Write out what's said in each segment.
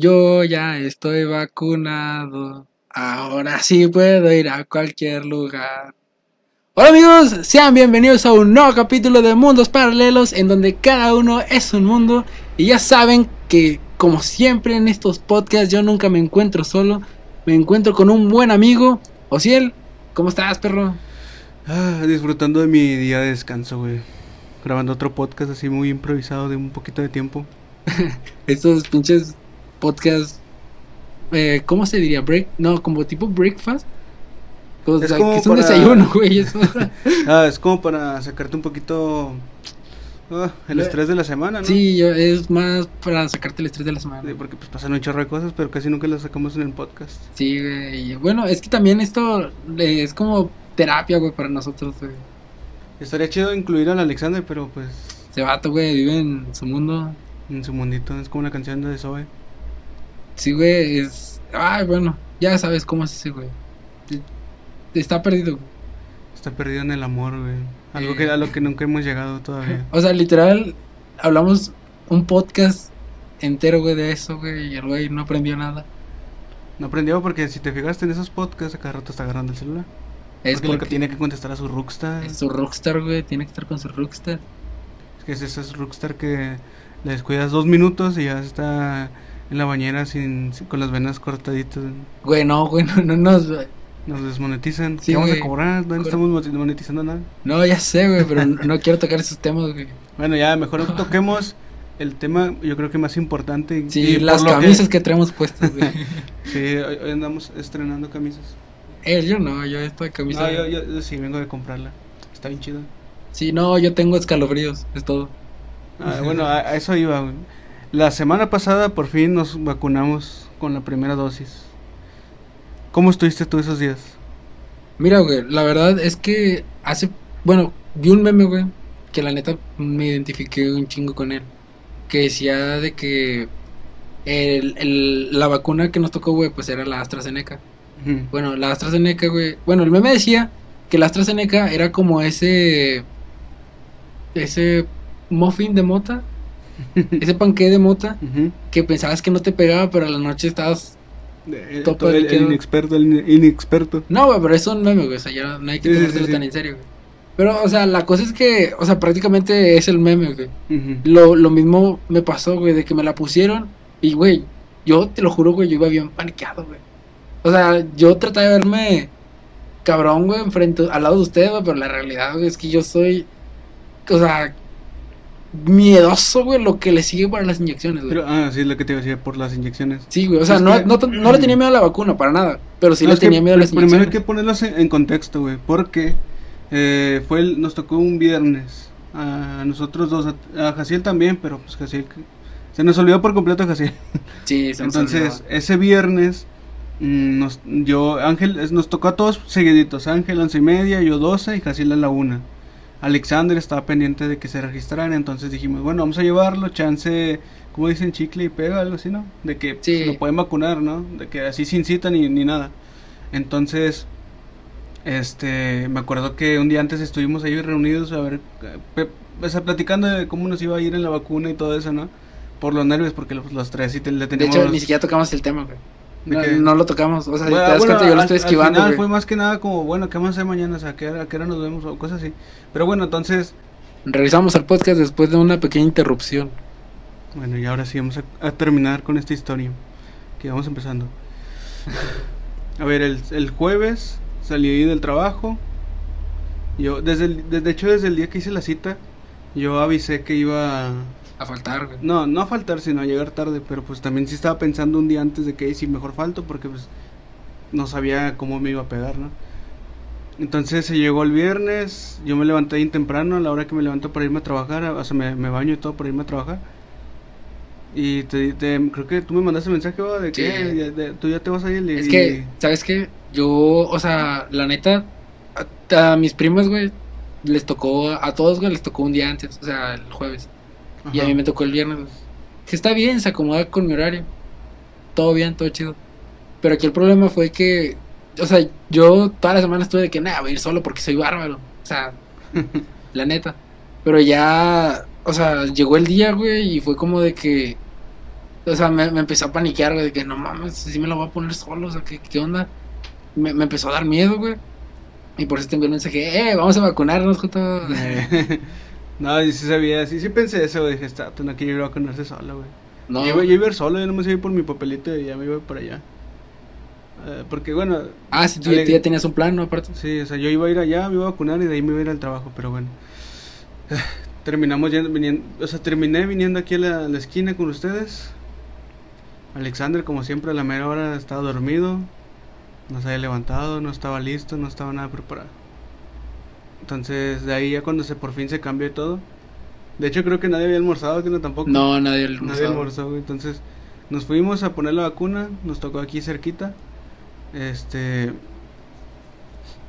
Yo ya estoy vacunado. Ahora sí puedo ir a cualquier lugar. Hola amigos, sean bienvenidos a un nuevo capítulo de Mundos Paralelos en donde cada uno es un mundo y ya saben que como siempre en estos podcasts yo nunca me encuentro solo, me encuentro con un buen amigo. Ociel, ¿cómo estás perro? Ah, disfrutando de mi día de descanso, güey. Grabando otro podcast así muy improvisado de un poquito de tiempo. Estos pinches podcasts, eh, ¿cómo se diría? Break, no, como tipo breakfast. O Es sea, como que es un para- desayuno, güey. eso. Ah, es como para sacarte un poquito ah, el estrés de la semana, ¿no? Sí, es más para sacarte el estrés de la semana. Sí, porque pues pasan un chorro de cosas, pero casi nunca las sacamos en el podcast. Sí, güey. Bueno, es que también esto eh, es como terapia, güey, para nosotros, güey. Estaría chido incluir al Alexander, pero pues Ese vato, güey, vive en su mundo. en su mundito es como una canción de Zoe. Sí, güey, es... Ay, bueno, ya sabes cómo es ese, güey. Está perdido, güey. Está perdido en el amor, güey. Algo Eh. que a lo que nunca hemos llegado todavía. O sea, literal, hablamos un podcast entero, güey, de eso, güey, y el güey no aprendió nada. No aprendió porque si te fijaste en esos podcasts, a cada rato está agarrando el celular. Es porque, lo porque que tiene que contestar a su rockstar. es su rockstar, güey, tiene que estar con su rockstar. Es que es ese rockstar que le descuidas dos minutos y ya está en la bañera sin, sin- con las venas cortaditas. Güey, no, güey, no, no, no, Nos desmonetizan. Sí, ¿Qué vamos güey. a cobrar? No estamos mo- monetizando nada. no, ya sé, güey, pero no, quiero tocar esos temas, güey. Bueno, ya mejor toquemos el tema, yo creo que más importante. Sí, y las camisas que... traemos puestas, güey. Sí, hoy, andamos estrenando camisas. Él, yo no, yo esta camisa. No, yo, yo- yo sí vengo de comprarla. Está bien chida. Sí, no, yo tengo escalofríos, es todo. Ah, bueno, a, a eso iba. güey. La semana pasada por fin nos vacunamos con la primera dosis. ¿Cómo estuviste tú esos días? Mira, güey, la verdad es que hace. Bueno, vi un meme, güey, que la neta me identifiqué un chingo con él. Que decía de que el, el- la vacuna que nos tocó, güey, pues era la AstraZeneca. Bueno, la AstraZeneca, güey. Bueno, el meme decía que la AstraZeneca era como ese. Ese muffin de mota. ese panqué de mota. Que pensabas que no te pegaba, pero a la noche estabas. Eh, todo el, el inexperto, el in- inexperto. No, güey, pero eso es un meme, güey. O sea, ya no hay que Sí, tan en serio, güey. Pero, o sea, la cosa es que, o sea, prácticamente es el meme, güey. Lo, lo mismo me pasó, güey, de que me la pusieron. Y, güey, yo te lo juro, güey, yo iba bien paniqueado, güey. O sea, yo trataba de verme cabrón, güey, enfrente, al lado de usted, güey, pero la realidad, güey, es que yo soy, o sea, miedoso, güey, lo que le sigue para las inyecciones, güey. Pero, ah, sí, es lo que te iba a decir por las inyecciones. Sí, güey, o sea, no, que- no, no le tenía miedo a la vacuna, para nada. Pero sí No, le tenía miedo a las Primero hay inyecciones. que ponerlos en, en contexto, güey. Porque eh, fue el- nos tocó un viernes. A nosotros dos, a, a Jaciel también, pero pues Jaciel. Se nos olvidó por completo Jaciel. Sí, se nos Entonces, olvidó. ese viernes, mm, nos, yo, Ángel, nos tocó a todos seguiditos. Ángel once y media, yo 12 y Jaciel a la una. Alexander estaba pendiente de que se registraran, entonces dijimos, bueno, vamos a llevarlo, chance, como dicen, chicle y pega, algo así, ¿no? De que pues, Sí. lo pueden vacunar, ¿no? De que así sin cita ni, ni nada. Entonces, este, me acuerdo que un día antes estuvimos ahí reunidos a ver, o sea, platicando de cómo nos iba a ir en la vacuna y todo eso, ¿no? Por los nervios, porque los, los tres sí te- le De teníamos... hecho, ni siquiera tocamos el tema, güey. ¿De No, qué? no lo tocamos. O sea, si Bueno, te das bueno, cuenta, yo lo al- estoy al esquivando, final güey. fue más que nada como, bueno, ¿qué vamos a hacer mañana? O sea, ¿a qué hora, a qué hora nos vemos? O cosas así. Pero bueno, entonces, Revisamos el podcast después de una pequeña interrupción. bueno, y ahora sí vamos a, a terminar con esta historia. Que vamos empezando. A ver, el, el jueves salí del trabajo. Yo, desde, el, desde hecho, desde el día que hice la cita, yo avisé que iba... a- faltar, güey. No, no a faltar, sino a llegar tarde, pero pues también sí estaba pensando un día antes de que si mejor falto, porque pues no sabía cómo me iba a pegar, ¿no? Entonces se llegó el viernes, yo me levanté bien temprano, a la hora que me levanto para irme a trabajar, o sea, me, me baño y todo para irme a trabajar. Y te, te- creo que tú me mandaste mensaje, ¿va? De que Sí. "Eh, ya- de- tú ya te vas a ir. Es y- que, ¿sabes qué? Yo, o sea, la neta, a, a mis primos, güey, les tocó, a todos, güey, les tocó un día antes, o sea, el jueves. Y a mí me tocó el viernes. Que está bien, se acomoda con mi horario. Todo bien, todo chido. Pero aquí el problema fue que, o sea, yo toda la semana estuve de que, nada, voy a ir solo porque soy bárbaro. O sea, la neta. Pero ya, o sea, llegó el día, güey, y fue como de que, O sea, me, me empezó a paniquear, güey, de que no mames, si me lo voy a poner solo, o sea, ¿qué, qué onda? Me, me empezó a dar miedo, güey. Y por eso te envié un mensaje, eh, vamos a vacunarnos, justo. Eh, no, yo sí sabía, sí, sí pensé eso. Dije, está, no quiero ir a vacunarse solo, güey. No, Yo, iba, yo iba a ir solo, yo no me iba a ir por mi papelito y ya me iba por allá. Eh, porque, bueno, ah, sí, tú ya, Ale- ya tenías un plan, ¿no? Aparte. sí, o sea, yo iba a ir allá, me iba a vacunar y de ahí me iba a ir al trabajo, pero bueno. Terminamos yendo, viniendo, o sea, terminé viniendo aquí a la, a la esquina con ustedes. Alexander, como siempre, a la mera hora estaba dormido. No se había levantado, no estaba listo, no estaba nada preparado. Entonces, de ahí ya cuando se por fin se cambió todo. De hecho, creo que nadie había almorzado, que no tampoco. No, nadie lo Nadie almorzó, güey. Entonces, nos fuimos a poner la vacuna. Nos tocó aquí cerquita. Este.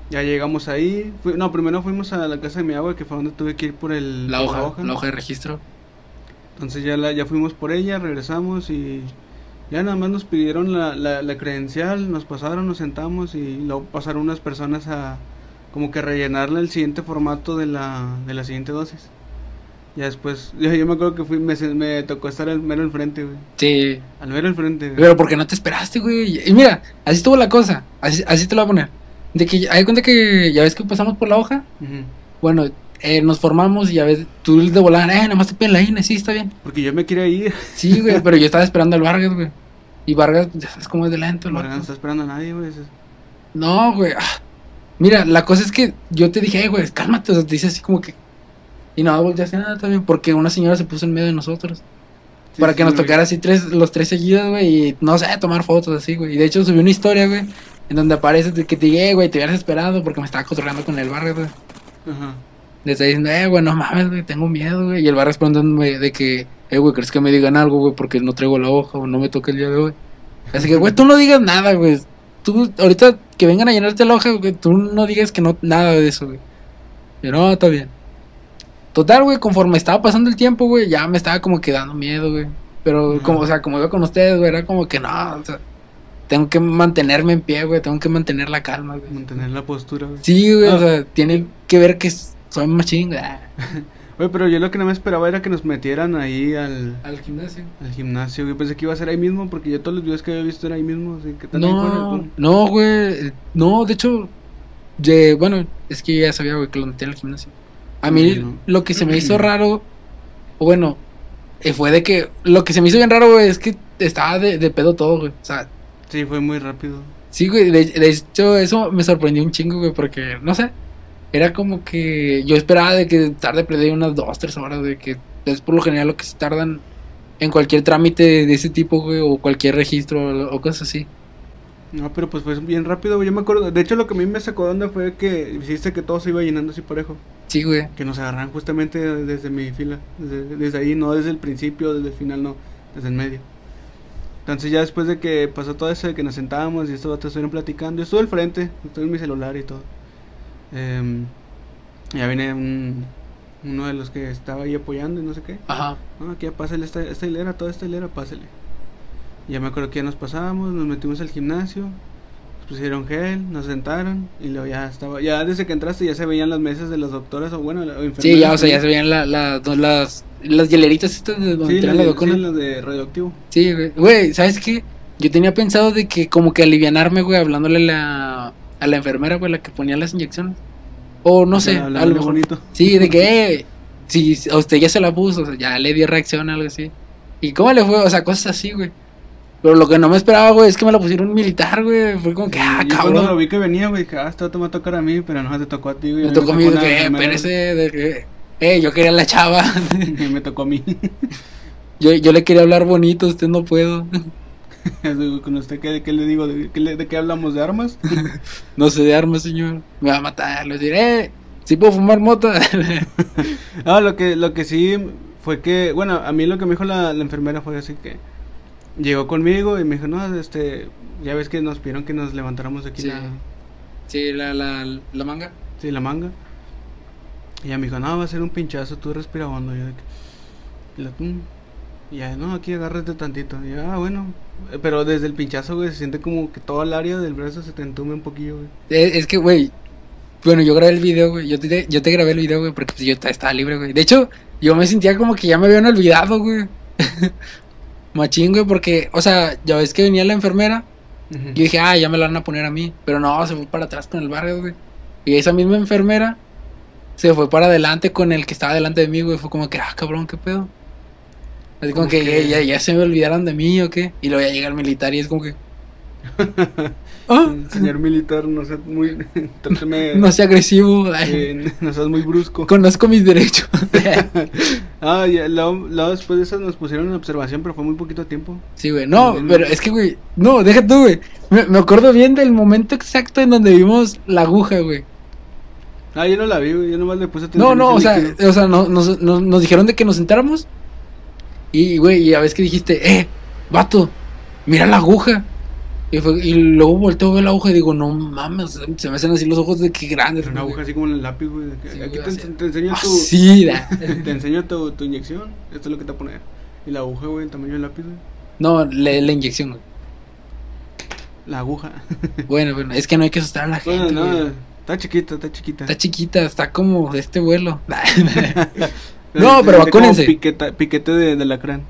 Ya llegamos ahí. Fui- no, primero fuimos a la casa de mi agua, que fue donde tuve que ir por el, La por hoja, la hoja de registro. Entonces ya, la, ya fuimos por ella, regresamos y ya nada más nos pidieron la, la, la credencial, nos pasaron, nos sentamos y luego pasaron unas personas a como que rellenarle el siguiente formato de la, de la siguiente dosis. Ya después, yo, yo me acuerdo que fui, me, me tocó estar al mero enfrente, güey. Sí. Al mero enfrente, güey. Pero porque no te esperaste, güey. Y mira, así estuvo la cosa. Así, así te lo voy a poner. De que, hay cuenta que ya ves que pasamos por la hoja. Ujú. Bueno, eh, nos formamos y ya ves, tú de volar, eh, nada más te piden la INE, sí, está bien. Porque yo me quería ir. Sí, güey, pero yo estaba esperando al Vargas, güey. Y Vargas, ya sabes cómo es de lento, Porque no está esperando a nadie, güey. No, güey. ah. Mira, la cosa es que yo te dije, güey, cálmate. O sea, te dice así como que. Y no volteaste nada también, porque una señora se puso en medio de nosotros. Sí, para sí, que nos tocara así tres, los tres seguidos, güey. Y no sé, tomar fotos así, güey. Y de hecho subí una historia, güey. En donde aparece que te llegué, güey, te hubieras esperado porque me estaba cotorreando con el Vargas, güey. Ajá. Le está diciendo, eh, güey, no mames, güey, tengo miedo, güey. Y el Vargas preguntándome de que, eh, güey, ¿crees que me digan algo, güey? Porque no traigo la hoja o no me toca el día de hoy. Así que, güey, tú no digas nada, güey. Tú, ahorita que vengan a llenarte la hoja, güey, tú no digas que no, nada de eso, güey. Yo, no, está bien. Total, güey, conforme estaba pasando el tiempo, güey, ya me estaba como que dando miedo, güey. Pero, Ajá. como, o sea, como iba con ustedes, güey, era como que no, o sea, tengo que mantenerme en pie, güey, tengo que mantener la calma, güey. Mantener la postura, güey. Sí, güey, Ah. o sea, tiene que ver que soy machín, güey. Güey, pero yo lo que no me esperaba era que nos metieran ahí al, Al gimnasio. al gimnasio, güey. Pensé que iba a ser ahí mismo porque yo todos los videos que había visto era ahí mismo. Así que también No, no, güey. No, de hecho, de, bueno, es que yo ya sabía, güey, que lo metí al gimnasio. A mí no. lo que se me hizo raro, o bueno, eh, fue de que lo que se me hizo bien raro, güey, es que estaba de, de pedo todo, güey. O sea, Sí, fue muy rápido. sí, güey, de, de hecho, eso me sorprendió un chingo, güey, porque, no sé, era como que yo esperaba de que tarde perder unas dos, tres horas, de que es por lo general lo que se tardan en cualquier trámite de ese tipo, güey, o cualquier registro o, cosas así. No, pero pues fue bien rápido, güey. Yo me acuerdo. De hecho, lo que a mí me sacó de onda fue que hiciste que todo se iba llenando así parejo. Sí, güey. Que nos agarran justamente desde mi fila. Desde, desde ahí, no desde el principio, desde el final, no. Desde el medio. Entonces, ya después de que pasó todo eso, de que nos sentábamos y estos vatos estuvieron platicando, yo estuve al frente, estuve en mi celular y todo. Em, ya viene un, uno de los que estaba ahí apoyando y no sé qué. Ajá. No, aquí ya pásale esta, esta hilera, toda esta hilera, pásale. Ya me acuerdo que ya nos pasamos, nos metimos al gimnasio, nos pusieron gel, nos sentaron y luego ya estaba, ya desde que entraste ya se veían las mesas de las doctoras o bueno, la- o enfermeras. Sí, ya, o sea, ya se veían la, la- las, las hieleritas estas de donde Sí, la de, sí, las de radioactivo. Sí, güey. ¿sabes qué? Yo tenía pensado de que como que alivianarme, güey, hablándole la, a la enfermera, güey, la que ponía las inyecciones. O no sé, Para a hablarle lo mejor. bonito. Sí, de que, eh, si a usted ya se la puso, o sea, ya le dio reacción, algo así. ¿Y cómo le fue? O sea, cosas así, güey. Pero lo que no me esperaba, güey, es que me la pusieron un militar, güey. Fue como que, ah, Y cuando lo cabrón. vi que venía, güey, dije, ah, esto te va a tocar a mí, pero no te tocó a ti, güey. Me tocó a mí, de que, espérese, de que, eh, yo quería la chava. me tocó a mí. yo, yo le quería hablar bonito, usted no puedo. Con usted, ¿qué, qué le digo? ¿De qué, le- ¿De qué hablamos? ¿De armas? No se de armas, señor. Me va a matar. Le diré, eh, si puedo fumar mota. Ah, lo que, lo que sí fue que, bueno, a mí lo que me dijo la, la enfermera fue así que llegó conmigo y me dijo, no, este, ya ves que nos pidieron que nos levantáramos aquí Sí. la, sí, la, la, la manga. sí, la manga. Y ella me dijo, no, va a ser un pinchazo, tú respira hondo. Y yo de que, y ya, no, aquí agárrate tantito. Y yo, ah, bueno. Eh, Pero desde el pinchazo, güey, se siente como que todo el área del brazo se te entume un poquillo, güey. Es, es que, güey. Bueno, yo grabé el video, güey. Yo te, yo te grabé el video, güey, porque pues, yo estaba libre, güey. De hecho, yo me sentía como que ya me habían olvidado, güey. Machín, güey, porque, o sea, ya ves que venía la enfermera. Y yo dije, ah, ya me la van a poner a mí. Pero no, se fue para atrás con el barrio, güey. Y esa misma enfermera se fue para adelante con el que estaba delante de mí, güey. Fue como que, ah, cabrón, ¿qué pedo? Así como Como que, que- Ya, ya se me olvidaron de mí o qué. Y luego ya llega el militar y es como que. ah, Señor militar, no seas muy. tráteme- no sea agresivo. eh, no seas muy brusco. Conozco mis derechos. Ah, ya, luego, luego después de eso nos pusieron en observación, pero fue muy poquito tiempo. Sí, güey. No, pero es que, güey. No, deja tú, güey. Me, me acuerdo bien del momento exacto en donde vimos la aguja, güey. Ah, yo no la vi, güey. Yo nomás le puse atención. No, no, o sea, o sea, no- nos, nos, nos dijeron de que nos sentáramos. Y, güey, y a veces que dijiste, eh, vato, mira la aguja. Y, fue- y luego volteo a ver la aguja y digo, no mames, se me hacen así los ojos de que grandes. Una aguja así como en el lápiz, güey. Sí, Aquí te, así. te enseño Ah, tu. sí, da. Te enseño tu, tu inyección. Esto es lo que te poner. Y la aguja, güey, el tamaño del lápiz, güey. No, le- la inyección, güey. La aguja. Bueno, bueno, es que no hay que asustar a la gente. no, güey. está chiquita, está chiquita. Está chiquita, está como de este vuelo. No, pero vacúnense. Piqueta, piquete de, de lacrán.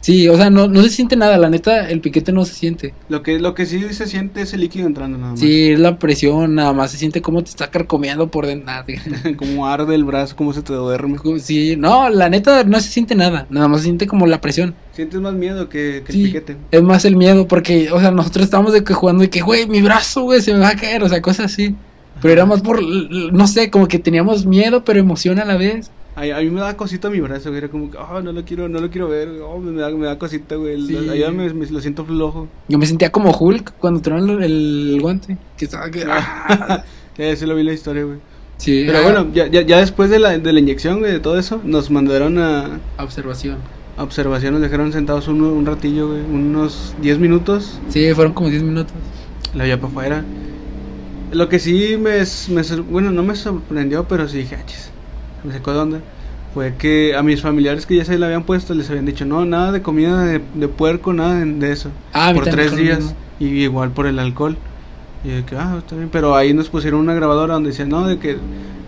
sí, o sea, no, no se siente nada, la neta, el piquete no se siente. Lo que, lo que sí se siente es el líquido entrando nada más. Sí, es la presión, nada más se siente como te está carcomiendo por dentro. Como arde el brazo, como se te duerme. Sí, no, la neta no se siente nada, nada más se siente como la presión. Sientes más miedo que, que Sí. el piquete. Es más el miedo, porque, o sea, nosotros estábamos de que jugando y que, güey, mi brazo, güey, se me va a caer, o sea, cosas así. Pero era más por, no sé, como que teníamos miedo, pero emoción a la vez. A, a mí me da cosita mi brazo, güey. Era como que, oh, no lo quiero, no lo quiero ver. Oh, me da, me da cosita, güey. Sí. Allá me, me- lo siento flojo. Yo me sentía como Hulk cuando tiraron el, el guante. Que estaba que. ah. Ya se lo vi la historia, güey. Sí, Pero ah, bueno, ya, ya, ya después de la, de la inyección, güey, de todo eso, nos mandaron a, Observación. a observación. Nos dejaron sentados un, un ratillo, güey. Unos 10 minutos. Sí, fueron como 10 minutos. La veía para afuera. Lo que sí me, bueno, no me sorprendió, pero sí dije, ah, chis, me sacó de onda. Fue que a mis familiares que ya se la habían puesto les habían dicho, no, nada de comida de, de puerco, nada de, de eso. Ah, por tres días. Y igual por el alcohol. Y de que, ah, está bien. Pero ahí nos pusieron una grabadora donde decía, no, de que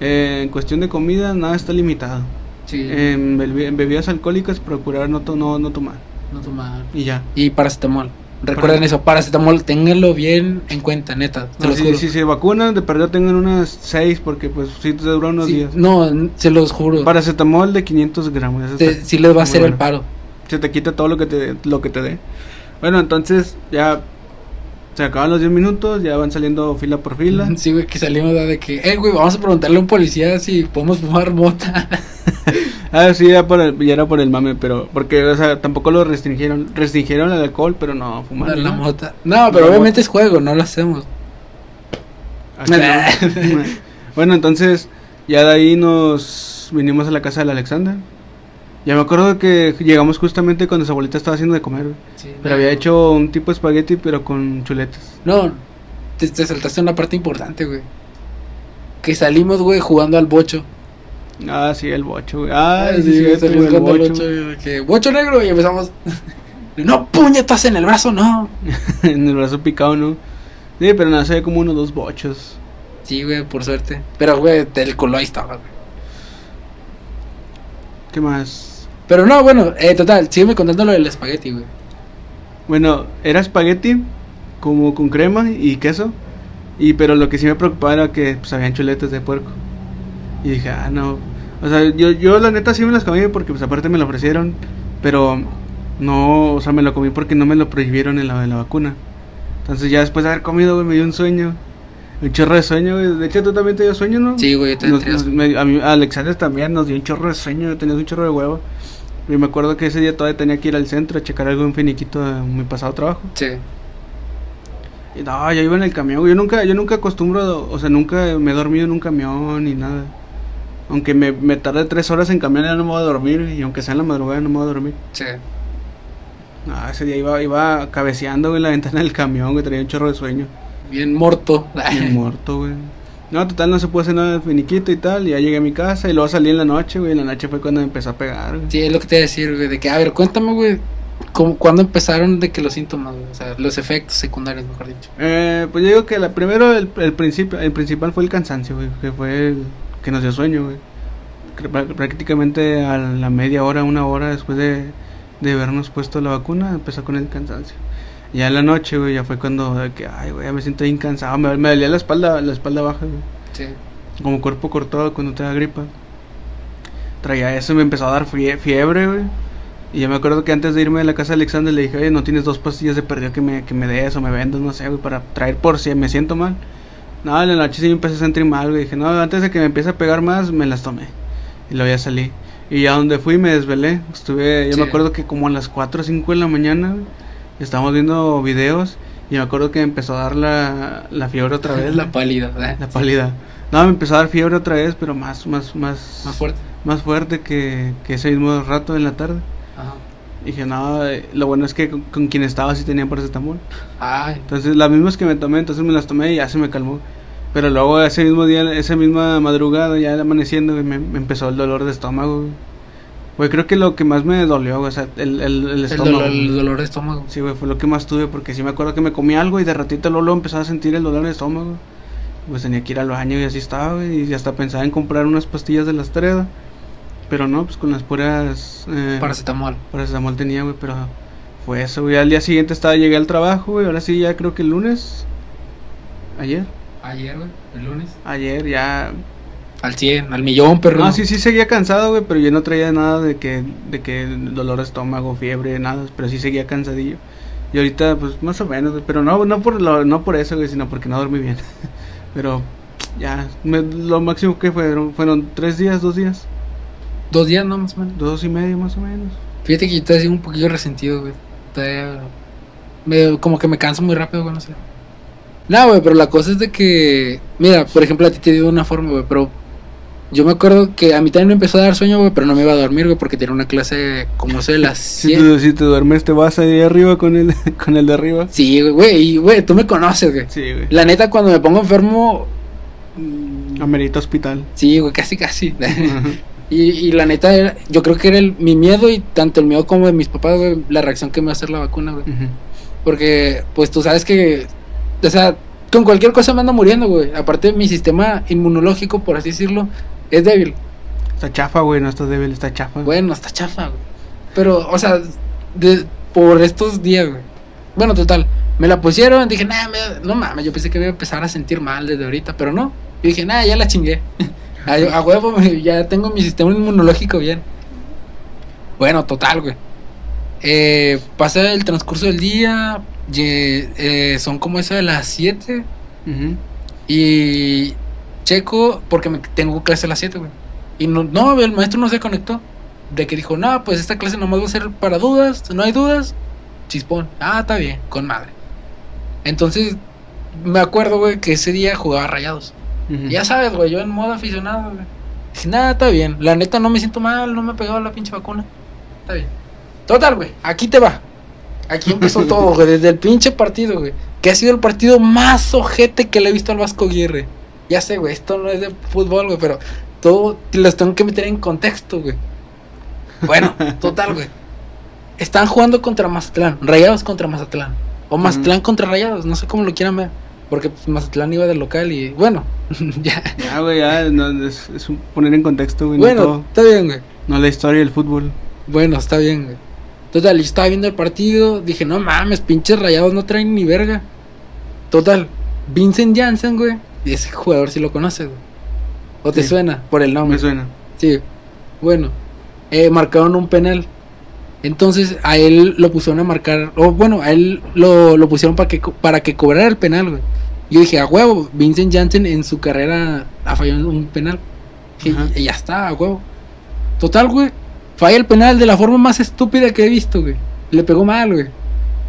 eh, en cuestión de comida nada está limitado. Sí, en bebidas alcohólicas procurar no, to- no, no tomar. no tomar. Y ya. Y paracetamol. Recuerden eso, paracetamol, ténganlo bien en cuenta, neta. No, si, si se vacunan, de perdido tengan unas 6 porque pues sí te dura unos Sí, días. no, se los juro. Paracetamol de 500 gramos. Te- sí les va a hacer el paro. Se te quita todo lo que te, lo que te dé. Bueno, entonces ya se acaban los 10 minutos, ya van saliendo fila por fila. Sí, güey, que salimos de que, eh, güey, vamos a preguntarle a un policía si podemos fumar mota. Ah, sí, ya, por el- ya era por el mame, pero porque, o sea, tampoco lo restringieron. Restringieron el alcohol, pero no fumar. la mota. No, pero La obviamente es juego, no lo hacemos. No. bueno, entonces ya de ahí nos vinimos a la casa del Alexander. Ya me acuerdo que llegamos justamente cuando su abuelita estaba haciendo de comer, güey. Sí, Pero no. había hecho un tipo de espagueti, pero con chuletas. No, te, te saltaste una parte importante, güey. Que salimos, güey, jugando al bocho. Ah, sí, el bocho, güey. Ah, sí, sí, sí, salimos el jugando al bocho. güey, que, bocho negro, y empezamos. no, puñetas en el brazo, no. en el brazo picado, ¿no? Sí, pero nada, se ve como unos dos bochos. Sí, güey, por suerte. Pero, güey, el color ahí estaba, güey. ¿Qué más? Pero no, bueno, eh, total, sígueme contando lo del espagueti, güey. Bueno, era espagueti como con crema y queso. Y pero lo que sí me preocupaba era que pues habían chuletas de puerco. Y dije, ah, no. O sea, yo, yo la neta sí me las comí porque pues aparte me lo ofrecieron. Pero no, o sea, me lo comí porque no me lo prohibieron en la de la vacuna. Entonces ya después de haber comido, güey, me dio un sueño. Un chorro de sueño, güey. De hecho, tú también te dio sueño, ¿no? Sí, güey, te Nos- nos- me- a, mí, a Alexander también nos dio un chorro de sueño, tenías un chorro de huevo. Y me acuerdo que ese día todavía tenía que ir al centro a checar algo en finiquito de mi pasado trabajo. Sí. Y no, yo iba en el camión, yo nunca, yo nunca acostumbro, o sea, nunca me he dormido en un camión ni nada. Aunque me, me tarde tres horas en camión ya no me voy a dormir, y aunque sea en la madrugada no me voy a dormir. Sí. No, ese día iba, iba cabeceando, güey, en la ventana del camión, güey, tenía un chorro de sueño. Bien muerto. Bien muerto, güey. No, total, no se pudo hacer nada de finiquito y tal. Y ya llegué a mi casa y luego salí en la noche, güey. En la noche fue cuando me empezó a pegar, güey. Sí, es lo que te iba a decir, güey. De que, a ver, cuéntame, güey. ¿cómo- ¿Cuándo empezaron de que los síntomas, güey? O sea, los efectos secundarios, mejor dicho. Eh, pues yo digo que la, primero el, el, principio, el principal fue el cansancio, güey. Que fue el que nos dio sueño, güey. Prácticamente a la media hora, una hora después de de habernos puesto la vacuna, empezó con el cansancio. Ya en la noche, güey, ya fue cuando, de que, ay, güey, ya me siento bien cansado. Me, me dolía la espalda, la espalda baja, güey. Sí. Como cuerpo cortado cuando te da gripa. Traía eso y me empezó a dar fie- fiebre, güey. Y yo me acuerdo que antes de irme de la casa de Alexander le dije, oye, ¿no tienes dos pastillas de perdido que me, que me des o me vendas, no sé, güey, para traer por si me siento mal? No, en la noche sí me empecé a sentir mal, güey. Dije, no, antes de que me empiece a pegar más, me las tomé. Y luego ya salí. Y ya donde fui me desvelé. Estuve, yo Sí. me acuerdo que como a las 4 o 5 de la mañana, güey, estábamos viendo videos. Y me acuerdo que me empezó a dar la, la fiebre otra vez. La pálida, ¿verdad? la pálida. No, me empezó a dar fiebre otra vez, pero más, más, más, Más fuerte. más fuerte que, que ese mismo rato en la tarde. Ajá. Dije, no, eh, lo bueno es que con, con quien estaba sí tenía paracetamol. Ay, Entonces, las mismas que me tomé, entonces me las tomé y ya se me calmó. Pero luego ese mismo día, esa misma madrugada, ya amaneciendo, me, me empezó el dolor de estómago, güey. Creo que lo que más me dolió, güey, o sea, el, el, el el estómago. dolor, el dolor de estómago. Sí, güey, fue lo que más tuve, porque sí me acuerdo que me comí algo y de ratito luego, empezaba a sentir el dolor de estómago. Pues tenía que ir al baño y así estaba, güey, y hasta pensaba en comprar unas pastillas de la estrella. Pero no, pues con las puras... Eh, Paracetamol. Paracetamol tenía, güey, pero fue eso, güey. Al día siguiente estaba, llegué al trabajo, güey. Ahora sí, ya creo que el lunes. Ayer. Ayer, güey, el lunes. Ayer ya. Al 100, al millón, perro. No, sí, sí seguía cansado, güey, pero yo no traía nada de que, de que dolor de estómago, fiebre, nada. Pero sí seguía cansadillo. Y ahorita, pues más o menos, pero no, no por, lo, no por eso, güey, sino porque no dormí bien. pero ya, me- lo máximo que fueron, fueron tres días, dos días, Dos días, no, más o menos. dos y medio más o menos. Fíjate que yo sigo un poquillo resentido, güey. Todavía. me- como que me canso muy rápido, güey, no sé. No, güey, pero la cosa es de que. Mira, por ejemplo, a ti te dio una forma, güey, pero. Yo me acuerdo que a mí también me empezó a dar sueño, güey, pero no me iba a dormir, güey, porque tenía una clase como eso de las Si 7. te, si te duermes, te vas ahí arriba con el, con el de arriba. Sí, güey, y güey, tú me conoces, güey. Sí, güey. La neta, cuando me pongo enfermo. mm, Amerita hospital. Sí, güey, casi, casi. Y, y la neta, era- yo creo que era el- mi miedo y tanto el miedo como de mis papás, güey, la reacción que me va a hacer la vacuna, güey. Porque, pues tú sabes que, o sea, con cualquier cosa me ando muriendo, güey. Aparte, mi sistema inmunológico, por así decirlo, es débil. Está chafa, güey, no está débil, está chafa. Bueno, está chafa, güey. Pero, o sea, de- por estos días, güey. Bueno, total, me la pusieron, dije, nah, me- no mames, yo pensé que me iba a empezar a sentir mal desde ahorita, pero no. Yo dije, nah, ya la chingué. a, a huevo, ya tengo mi sistema inmunológico bien. Bueno, total, güey. Eh, pasa el transcurso del día, eh, son como eso de las 7 Ujú. y checo porque me tengo clase a las 7, güey. Y no, no, el maestro no se conectó. De que dijo, no, pues esta clase nomás va a ser para dudas, no hay dudas. Chispón. Ah, está bien, con madre. Entonces, me acuerdo, güey, que ese día jugaba rayados. Ya sabes, güey, yo en modo aficionado, güey. Dije, nada, está bien. La neta no me siento mal, no me ha pegado la pinche vacuna. Está bien. Total, güey, aquí te va. Aquí empezó todo, güey, desde el pinche partido, güey. Que ha sido el partido más ojete que le he visto al Vasco Aguirre. Ya sé, güey, esto no es de fútbol, güey, pero todo los tengo que meter en contexto, güey. Bueno, total, güey. Están jugando contra Mazatlán, Rayados contra Mazatlán. O Mazatlán contra Rayados, no sé cómo lo quieran ver. Porque pues, Mazatlán iba del local y bueno, ya. Ya, güey, ya, no, es, es poner en contexto, güey, no Bueno, todo. está bien, güey. No la historia del fútbol. Bueno, está bien, güey. Total, yo estaba viendo el partido, dije, no mames, pinches rayados no traen ni verga. Total, Vincent Janssen, güey. Y ese jugador sí lo conoces, güey. ¿O te Sí. suena por el nombre? Me suena. Sí. Bueno, eh, marcaron un penal. Entonces a él lo pusieron a marcar, o bueno, a él lo, lo pusieron para que, para que cobrara el penal, güey. Yo dije, a huevo, Vincent Janssen en su carrera ha fallado un penal. Y ya está, a huevo. Total, güey. Falla el penal de la forma más estúpida que he visto, güey. Le pegó mal, güey.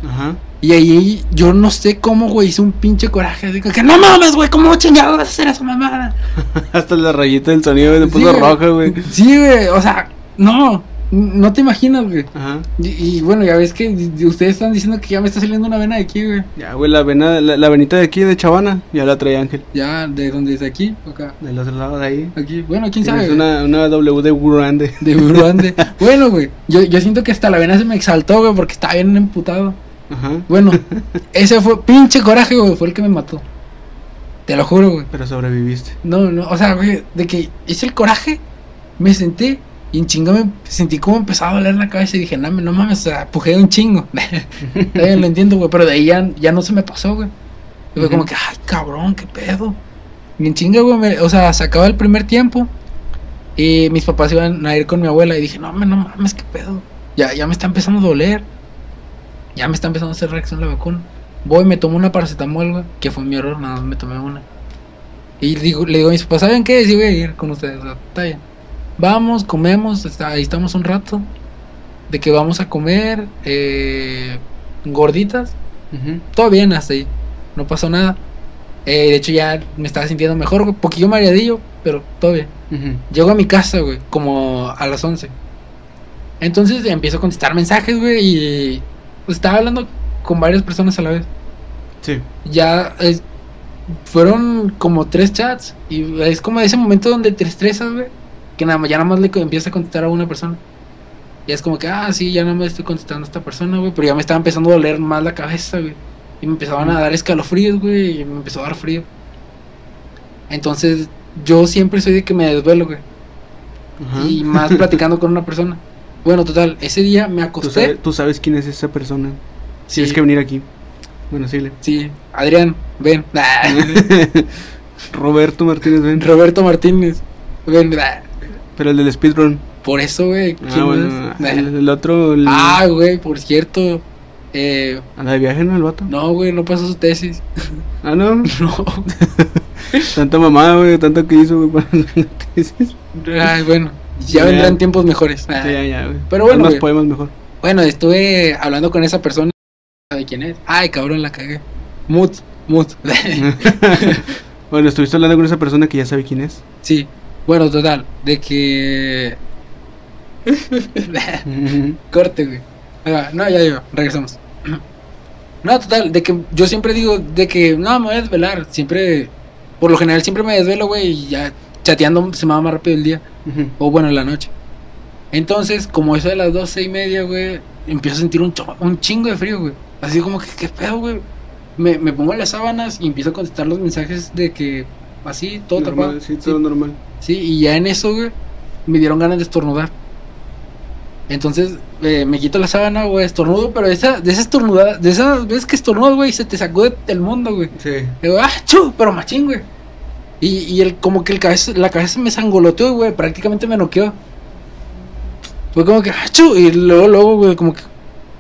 Ajá. Y ahí yo no sé cómo, güey, hice un pinche coraje. Así que no mames, güey, ¿cómo chingados vas a hacer esa mamada? Hasta la rayita del sonido güey, se Sí, puso güey. roja, güey. Sí, güey, o sea, no, no te imaginas, güey. Ajá. Y, y bueno, ya ves que ustedes están diciendo que ya me está saliendo una vena de aquí, güey. Ya, güey, la vena, la, la venita de aquí de Chavana, ya la traía Ángel. Ya, ¿de dónde es? ¿De aquí? ¿O acá? Del otro lado de ahí. Aquí. Bueno, quién sabe. Es una, una W de grande. De Buruande. bueno, güey, yo, yo siento que hasta la vena se me exaltó, güey, porque estaba bien emputado. Ajá. Bueno, ese fue pinche coraje, güey, fue el que me mató. Te lo juro, güey. Pero sobreviviste. No, no, o sea, güey, de que hice el coraje, me senté Y en chinga me sentí como empezaba a doler la cabeza y dije, no, no mames, o sea, pujé un chingo. Bien, lo entiendo, güey, pero de ahí ya, ya no se me pasó, güey. Y fue como que, ay, cabrón, qué pedo. Y en chinga, güey, me- o sea, se acaba el primer tiempo y mis papás iban a ir con mi abuela y dije, no, mames, no mames, qué pedo. Ya, ya me está empezando a doler. Ya me está empezando a hacer reacción la vacuna. Voy, me tomo una paracetamol, güey, que fue mi error, nada más me tomé una. Y digo, le digo a mis papás, ¿saben qué? Sí voy a ir con ustedes, está bien. Vamos, comemos, está- ahí estamos un rato. De que vamos a comer eh, gorditas. Todo bien hasta ahí. No pasó nada. Eh, de hecho ya me estaba sintiendo mejor, güey. Poquillo mareadillo, pero todo bien. Llego a mi casa, güey, como a las 11. Entonces empiezo a contestar mensajes, güey, y estaba hablando con varias personas a la vez. Sí. Ya es- fueron como tres chats y es como ese momento donde te estresas, güey, que nada más, ya nada más le empiezas a contestar a una persona. Y es como que, ah, sí, ya nada más estoy contestando a esta persona, güey, pero ya me estaba empezando a doler más la cabeza, güey. Y me empezaban a dar escalofríos, güey, y me empezó a dar frío. Entonces, yo siempre soy de que me desvelo, güey. Y más platicando con una persona. Bueno, total, ese día me ¿Tú acosté. sabes, tú sabes quién es esa persona. Sí, Tienes que venir aquí. Bueno, sí. sí, Adrián, ven. Roberto Martínez, ven. Roberto Martínez, ven. Ah, Pero el del speedrun. Por eso, güey. Ah, ¿quién bueno. es? El, el otro. El, Ah, güey, por cierto. Eh, ¿Anda de viaje, no, el vato? no, güey, no pasó su tesis. Ah, no. No. Tanta mamá, güey. Tanto que hizo, güey, para la tesis. Ay, bueno, ya Ya. vendrán tiempos mejores. Ah, ya, ya, güey. Pero bueno, Más poemas mejor. Bueno, estuve hablando con esa persona. ¿De quién es? Ay, cabrón, la cagué. Mut, mut. bueno, estuviste hablando con esa persona que ya sabe quién es. sí. Bueno, total, de que. Corte, güey. No, ya, ya, regresamos. No, total, de que yo siempre digo de que no, me voy a desvelar. Siempre, por lo general, siempre me desvelo, güey, y ya chateando se me va más rápido el día. O bueno, la noche. Entonces, como eso de las doce y media, güey, empiezo a sentir un, un chingo de frío, güey. Así como que, ¿qué pedo, güey? Me, me pongo las sábanas y empiezo a contestar los mensajes de que así, todo Normal, tapado. Sí, Sí. todo normal. Sí, y ya en eso, güey, me dieron ganas de estornudar. Entonces, eh, me quito la sábana, güey, estornudo, pero esa, de esa estornudada, de esas veces que estornudo, güey, se te sacude el mundo, güey. Sí. Digo, ah, chu, pero machín, güey. Y, y el, como que el cabeza, la cabeza me sangoloteó, güey, prácticamente me noqueó. Fue como que, ah, chu, y luego, luego, güey, como que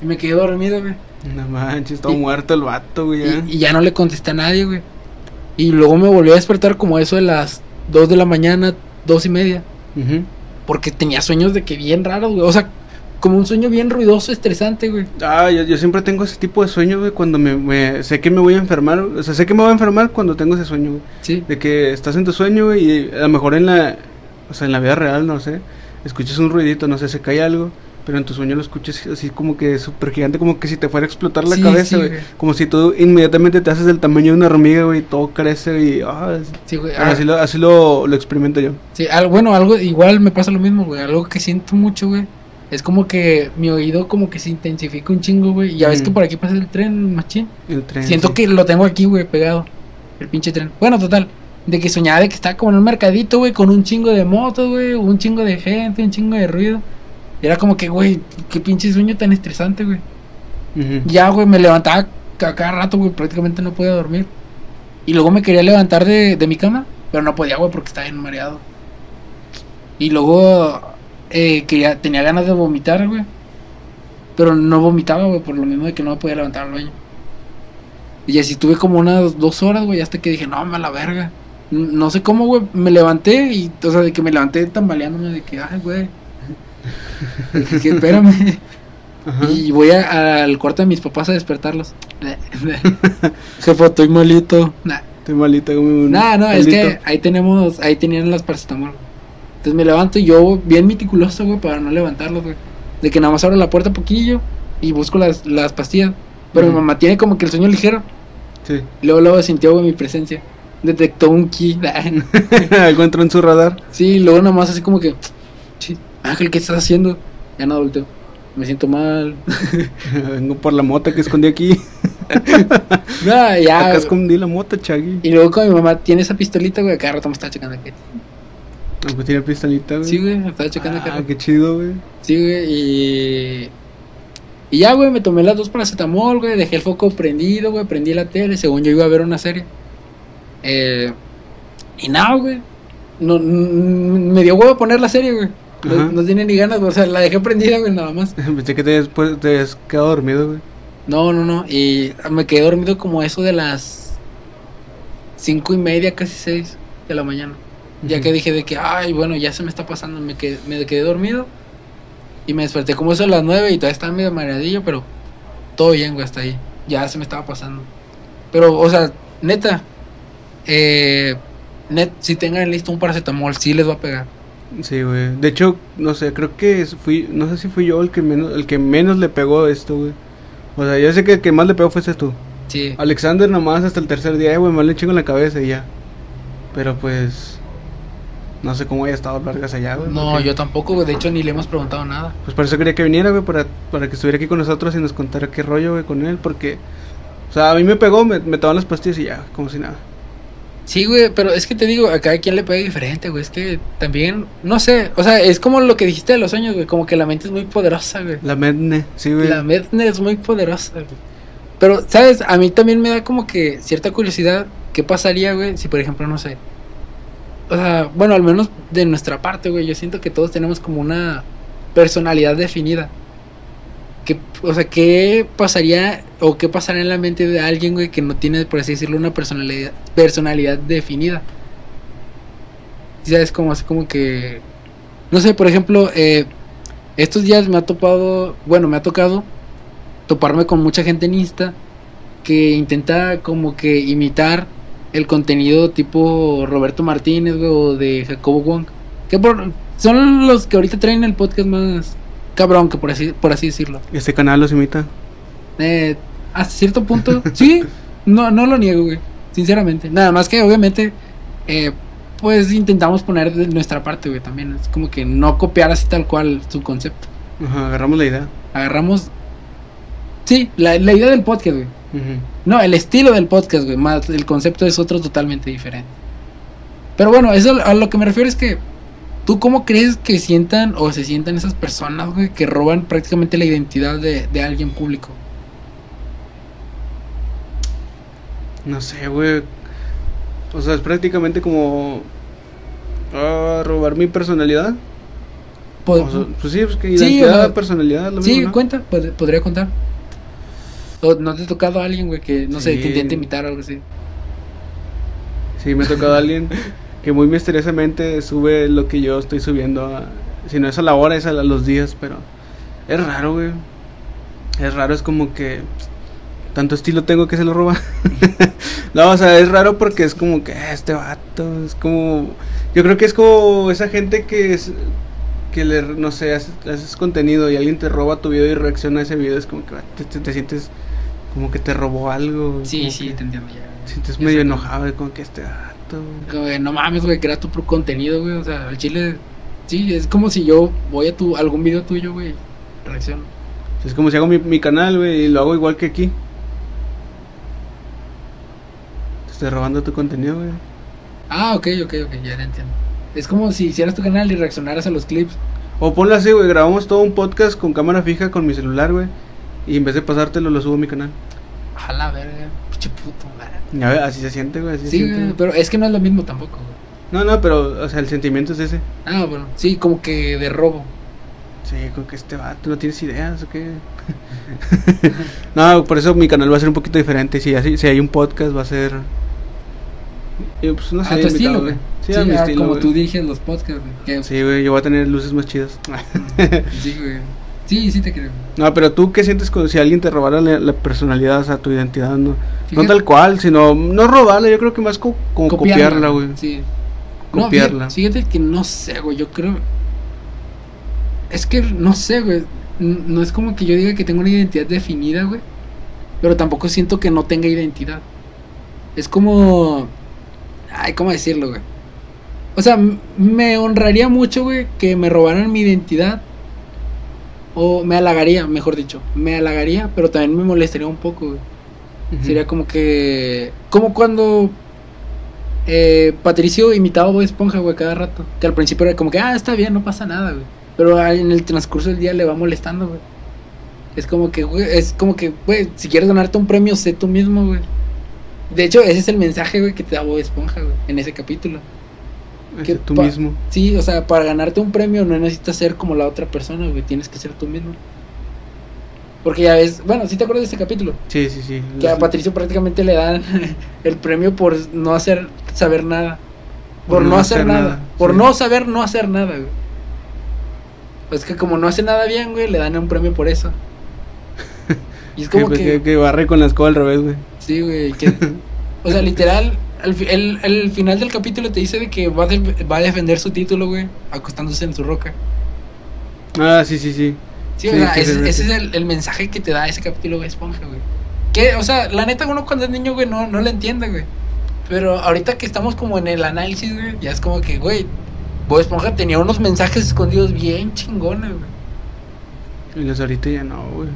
me quedé dormido, güey. No manches, está Y- muerto el vato, güey. Y, y ya no le contesté a nadie, güey. Y luego me volví a despertar como eso de las 2 de la mañana, dos y media. Porque tenía sueños de que bien raros, güey. O sea, como un sueño bien ruidoso, estresante, güey. Ah, yo, yo siempre tengo ese tipo de sueño, güey, cuando me, me- sé que me voy a enfermar. O sea, sé que me voy a enfermar cuando tengo ese sueño, güey. Sí. De que estás en tu sueño, güey, y a lo mejor en la, o sea, en la vida real, no sé, escuchas un ruidito, no sé, se cae algo, pero en tu sueño lo escuchas así como que súper gigante, como que si te fuera a explotar la Sí, cabeza, güey. como si tú inmediatamente te haces del tamaño de una hormiga, güey, y todo crece y... Ah, Sí, güey. Ah, así lo, así lo, lo experimento yo. sí, al- bueno, algo igual me pasa lo mismo, güey. Algo que siento mucho, güey. Es como que mi oído como que se intensifica un chingo, güey. Y ya ves Ujú. que por aquí pasa el tren, machín. El tren. Siento sí. que lo tengo aquí, güey, pegado. El pinche tren. Bueno, total. De que soñaba de que estaba como en un mercadito, güey, con un chingo de motos, güey, un chingo de gente, un chingo de ruido. Y era como que, güey, qué pinche sueño tan estresante, güey. Ya, güey, me levantaba ca- cada rato, güey, prácticamente no podía dormir. Y luego me quería levantar de, de mi cama, pero no podía, güey, porque estaba bien mareado. Y luego eh, quería, tenía ganas de vomitar, güey. Pero no vomitaba, güey, por lo mismo de que no me podía levantar al baño. Y así tuve como unas dos horas, güey, hasta que dije, no, me la verga. No sé cómo, güey, me levanté y, o sea, de que me levanté tambaleándome, de que, ay, güey. Que, espérame. Ajá. Y voy a- al cuarto de mis papás a despertarlos. Jefe, estoy malito. Nah, Estoy malita como un nah, no, es que ahí tenemos, ahí tenían las paracetamol. Entonces me levanto y yo bien meticuloso, güey, para no levantarlos, güey. De que nada más abro la puerta poquillo y busco las, las pastillas. Pero mi mamá tiene como que el sueño ligero. Sí. Luego, luego sintió, güey, mi presencia. Detectó un ki. Algo entró en su radar. sí, luego nada más así como que, sí, Ángel, ¿qué estás haciendo? Ya no volteo. Me siento mal. Vengo por la mota que escondí aquí. no, ya. Acá escondí la mota, Chagui. Y luego con mi mamá tiene esa pistolita, güey, cada rato me está checando aquí. Ah, Pues tiene pistolita, güey. Sí, güey, estaba checando Ah, qué chido, güey. Sí, güey, y. Y ya, güey, me tomé las dos paracetamol, güey, dejé el foco prendido, güey, prendí la tele, según yo iba a ver una serie. Eh, y nada, güey. No, me dio huevo poner la serie, güey. No, no tiene ni ganas, güey, o sea, la dejé prendida, güey, nada más. Pensé que te habías, te habías quedado dormido, güey. No, no, no, y me quedé dormido como eso de las cinco y media, casi seis de la mañana. Ya que dije de que, ay, bueno, ya se me está pasando, me quedé, me quedé dormido y me desperté como eso a las 9 y todavía estaba medio mareadillo, pero todo bien, güey, hasta ahí. Ya se me estaba pasando. Pero, o sea, neta, eh, net, si tengan listo un paracetamol, sí les va a pegar. Sí, güey. De hecho, no sé, creo que fui, no sé si fui yo el que menos, el que menos le pegó esto, güey. O sea, yo sé que el que más le pegó fuiste tú. Sí. Alexander nomás hasta el tercer día, eh, güey, me le chingo en la cabeza y ya. Pero pues, no sé cómo haya estado largas allá, güey. No, porque- yo tampoco, güey, de hecho ni le hemos preguntado nada. Pues por eso quería que viniera, güey, para, para que estuviera aquí con nosotros y nos contara qué rollo, güey, con él, porque... O sea, a mí me pegó, me, me tomaban las pastillas y ya, como si nada. Sí, güey, pero es que te digo, a cada quien le pega diferente, güey. Es que también, no sé, o sea, es como lo que dijiste de los sueños, güey, como que la mente es muy poderosa, güey. La medne, sí, güey. La mente es muy poderosa, güey. Pero, ¿sabes? A mí también me da como que cierta curiosidad. ¿Qué pasaría, güey? Si, por ejemplo, no sé. O sea, bueno, al menos de nuestra parte, güey. Yo siento que todos tenemos como una personalidad definida. ¿Qué, o sea, ¿qué pasaría o qué en la mente de alguien, que no tiene, por así decirlo, una personalidad, personalidad definida? ¿Sí ¿Sabes? Como así como que... No sé, por ejemplo, eh, estos días me ha topado, bueno, me ha tocado toparme con mucha gente en Insta que intenta como que imitar el contenido tipo Roberto Martínez, güey, o de Jacobo Wong. Que por- son los que ahorita traen el podcast más cabrón, que por así, por así decirlo. Este canal los imita. Eh, hasta cierto punto, sí, no, no lo niego, güey. Sinceramente. Nada más que obviamente, eh, pues intentamos poner de nuestra parte, güey, también. Es como que no copiar así tal cual su concepto. Ajá, agarramos la idea. Agarramos. Sí, la, la idea del podcast, güey. No, el estilo del podcast, güey. Más el concepto es otro totalmente diferente. Pero bueno, eso a lo que me refiero es que. ¿Tú cómo crees que sientan o se sientan esas personas, güey, que roban prácticamente la identidad de, de alguien público? No sé, güey. O sea, es prácticamente como... ah, robar mi personalidad. Pod- O sea, pues sí, pues que Sí, identidad, o sea, personalidad, lo sí, mismo, ¿no? cuenta, pod- podría contar. ¿O ¿No te ha tocado a alguien, güey, que, no sé, que intente imitar o algo así? Sí, me ha tocado alguien que muy misteriosamente sube lo que yo estoy subiendo. a- si no es a la hora, es a la- los días, pero es raro, güey. Es raro, es como que tanto estilo tengo que se lo roba. no, o sea, es raro porque es como que "Ah, este vato es como yo creo que es como esa gente que es que le no sé, haces, haces contenido y alguien te roba tu video y reacciona a ese video, es como que te, te- te sientes como que te robó algo. Sí, sí, que te entiendo ya. te sientes medio enojado de como que este. Como que, no mames, güey, crea tu propio contenido, güey. O sea, al chile. Sí, es como si yo voy a tu algún video tuyo, güey. Reacciono. Es como si hago mi, mi canal, güey, y lo hago igual que aquí. Te estoy robando tu contenido, güey. Ah, ok, ok, ok, ya lo entiendo. Es como si hicieras tu canal y reaccionaras a los clips. O ponlo así, güey, grabamos todo un podcast con cámara fija con mi celular, güey. Y en vez de pasártelo, lo subo a mi canal. A la verga, pinche puto, madre. Ya ve, así se siente, güey, así se Sí, siente. güey, pero es que no es lo mismo tampoco, güey. No, no, pero, o sea, el sentimiento es ese. Ah, bueno, sí, como que de robo. Sí, como que este vato no tienes ideas, ¿o qué? no, por eso mi canal va a ser un poquito diferente. Si, así, si hay un podcast, va a ser... y, pues, no sé, a tu estilo, güey. Sí, a mi estilo, como güey. tú diriges los podcasts, güey. Sí, güey, yo voy a tener luces más chidas. Sí, güey. Sí, sí te creo. No, pero tú, ¿qué sientes con, si alguien te robara la, la personalidad, o sea, tu identidad? No, no tal cual, sino, no robarla, yo creo que más co- como copiarla, güey. Sí. Copiarla. No, fíjate, fíjate que no sé, güey. Yo creo. Es que no sé, güey. No es como que yo diga que tengo una identidad definida, güey. Pero tampoco siento que no tenga identidad. Es como. Ay, ¿cómo decirlo, güey? O sea, me honraría mucho, güey, que me robaran mi identidad. O me halagaría, mejor dicho. Me halagaría, pero también me molestaría un poco, güey. Sería como que. Como cuando. eh, Patricio imitaba a Bob Esponja, güey, cada rato. Que al principio era como que, ah, está bien, no pasa nada, güey. Pero en el transcurso del día le va molestando, güey. Es como que, güey, es como que, güey, si quieres ganarte un premio, sé tú mismo, güey. De hecho, ese es el mensaje, güey, que te da Bob Esponja, güey, en ese capítulo. Que tú mismo. Sí, o sea, para ganarte un premio no necesitas ser como la otra persona, güey, tienes que ser tú mismo. Porque ya ves, bueno, si te acuerdas de ese capítulo, Sí, sí, sí. que a Patricio prácticamente le dan el premio por no hacer saber nada. Por, no, hacer, nada. Por sí. no saber no hacer nada, güey. Es que como no hace nada bien, güey, le dan un premio por eso. Y es que, como que, que, que barre con la escoba al revés, güey. sí, güey, que o sea, literal al el, el final del capítulo te dice de que va a, de- va a defender su título, güey, acostándose en su roca. Ah, sí, sí, sí. Sí, Sí, o sea, ese, se- ese es el, el mensaje que te da ese capítulo de Esponja, güey. Que, o sea, la neta, uno cuando es niño, güey, no, no lo entiende, güey. Pero ahorita que estamos como en el análisis, güey, ya es como que, güey, Bob Esponja tenía unos mensajes escondidos bien chingones, güey. Y los ahorita ya no, güey.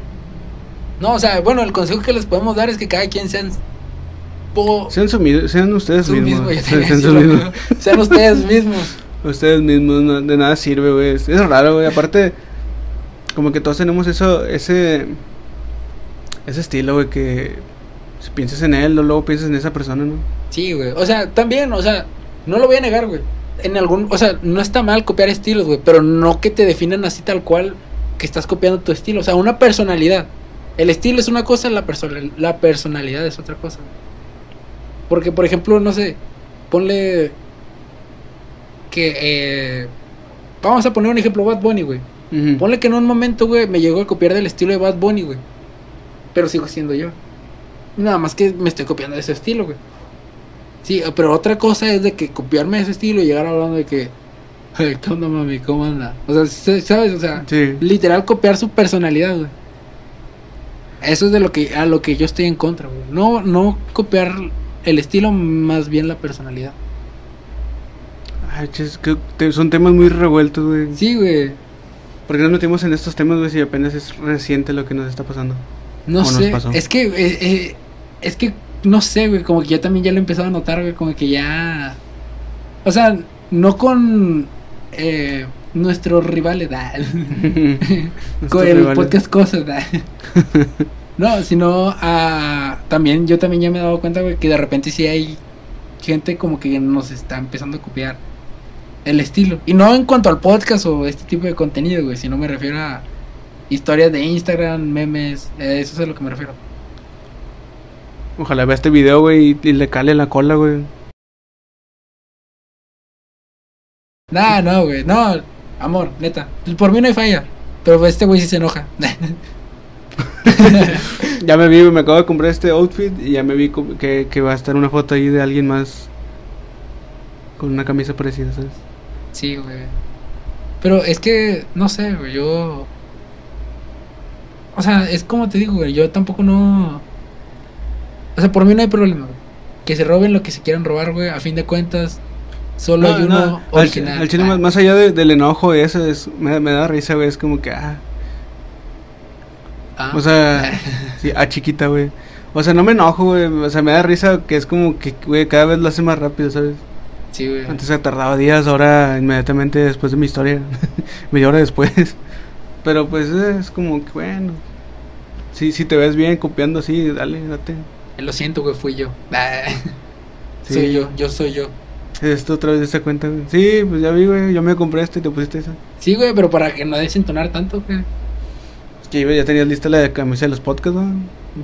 No, o sea, bueno, el consejo que les podemos dar es que cada quien sean. Po- Sean, ustedes su mismos. mismo, sean, mismo. Sean ustedes mismos. Ustedes mismos, no- de nada sirve, güey. Es, raro, güey. Aparte, como que todos tenemos eso, ese, ese estilo, güey, que si piensas en él, luego piensas en esa persona, ¿no? Sí, güey. O sea, también, o sea, no lo voy a negar, güey. En algún, o sea, no está mal copiar estilos, güey, pero no que te definan así tal cual que estás copiando tu estilo, o sea, una personalidad. El estilo es una cosa, la, persona- la personalidad es otra cosa. Porque, por ejemplo, no sé, ponle que eh, vamos a poner un ejemplo Bad Bunny, güey. Ujú. Ponle que en un momento, güey, me llegó a copiar del estilo de Bad Bunny, güey. Pero sigo siendo yo. Nada más que me estoy copiando de ese estilo, güey. Sí, pero otra cosa es de que copiarme de ese estilo y llegar hablando de que. "Hey, ¿Qué onda, mami? ¿Cómo anda? O sea, ¿sabes? O sea, Sí. literal copiar su personalidad, güey. Eso es de lo que a lo que yo estoy en contra, güey. No, no copiar el estilo, más bien la personalidad. Ay, ches, que te- son temas muy revueltos, güey. Sí, güey. ¿Por qué nos metimos en estos temas, güey, si apenas es reciente lo que nos está pasando? No ¿O nos sé, es que, eh, eh, es que, no sé, güey, como que yo también ya lo he empezado a notar, güey, como que ya, o sea, no con eh, nuestros rivales, da, Nuestros con el rivales. podcast cosas. no, sino a, también, yo también ya me he dado cuenta, güey, que de repente sí hay gente como que nos está empezando a copiar el estilo, y no en cuanto al podcast o este tipo de contenido, güey, sino me refiero a historias de Instagram, memes, eh, eso es a lo que me refiero. Ojalá vea este video, güey, y, y le cale la cola, güey. Nah, no, güey, no, amor, neta, por mí no hay falla, pero este güey sí se enoja. Ya me vi, me acabo de comprar este outfit y ya me vi que, que va a estar una foto ahí de alguien más con una camisa parecida, ¿sabes? sí, güey. Pero es que, no sé, güey, yo... O sea, es como te digo, güey, yo tampoco no... O sea, por mí no hay problema, güey. Que se roben lo que se quieran robar, güey, a fin de cuentas, solo hay uno al, original. al chile, Ah, más, más allá de- del enojo y eso, es, me, me da risa, güey, es como que, ah, ah. o sea, sí, ah, chiquita, güey. O sea, no me enojo, güey, o sea, me da risa que es como que, güey, cada vez lo hace más rápido, ¿sabes? Sí, güey. Antes se tardaba días, ahora inmediatamente después de mi historia, media hora después. Pero pues es como que, bueno, si, si te ves bien copiando así, dale, date. Lo siento, güey, fui yo. Sí. Soy yo, yo soy yo. Esto otra vez de esta cuenta, güey. Sí, pues ya vi, güey, yo me compré este y te pusiste esa. Sí, güey, pero para que no desentonar tanto, güey. Que ya tenías lista la camisa de los podcasts, ¿no?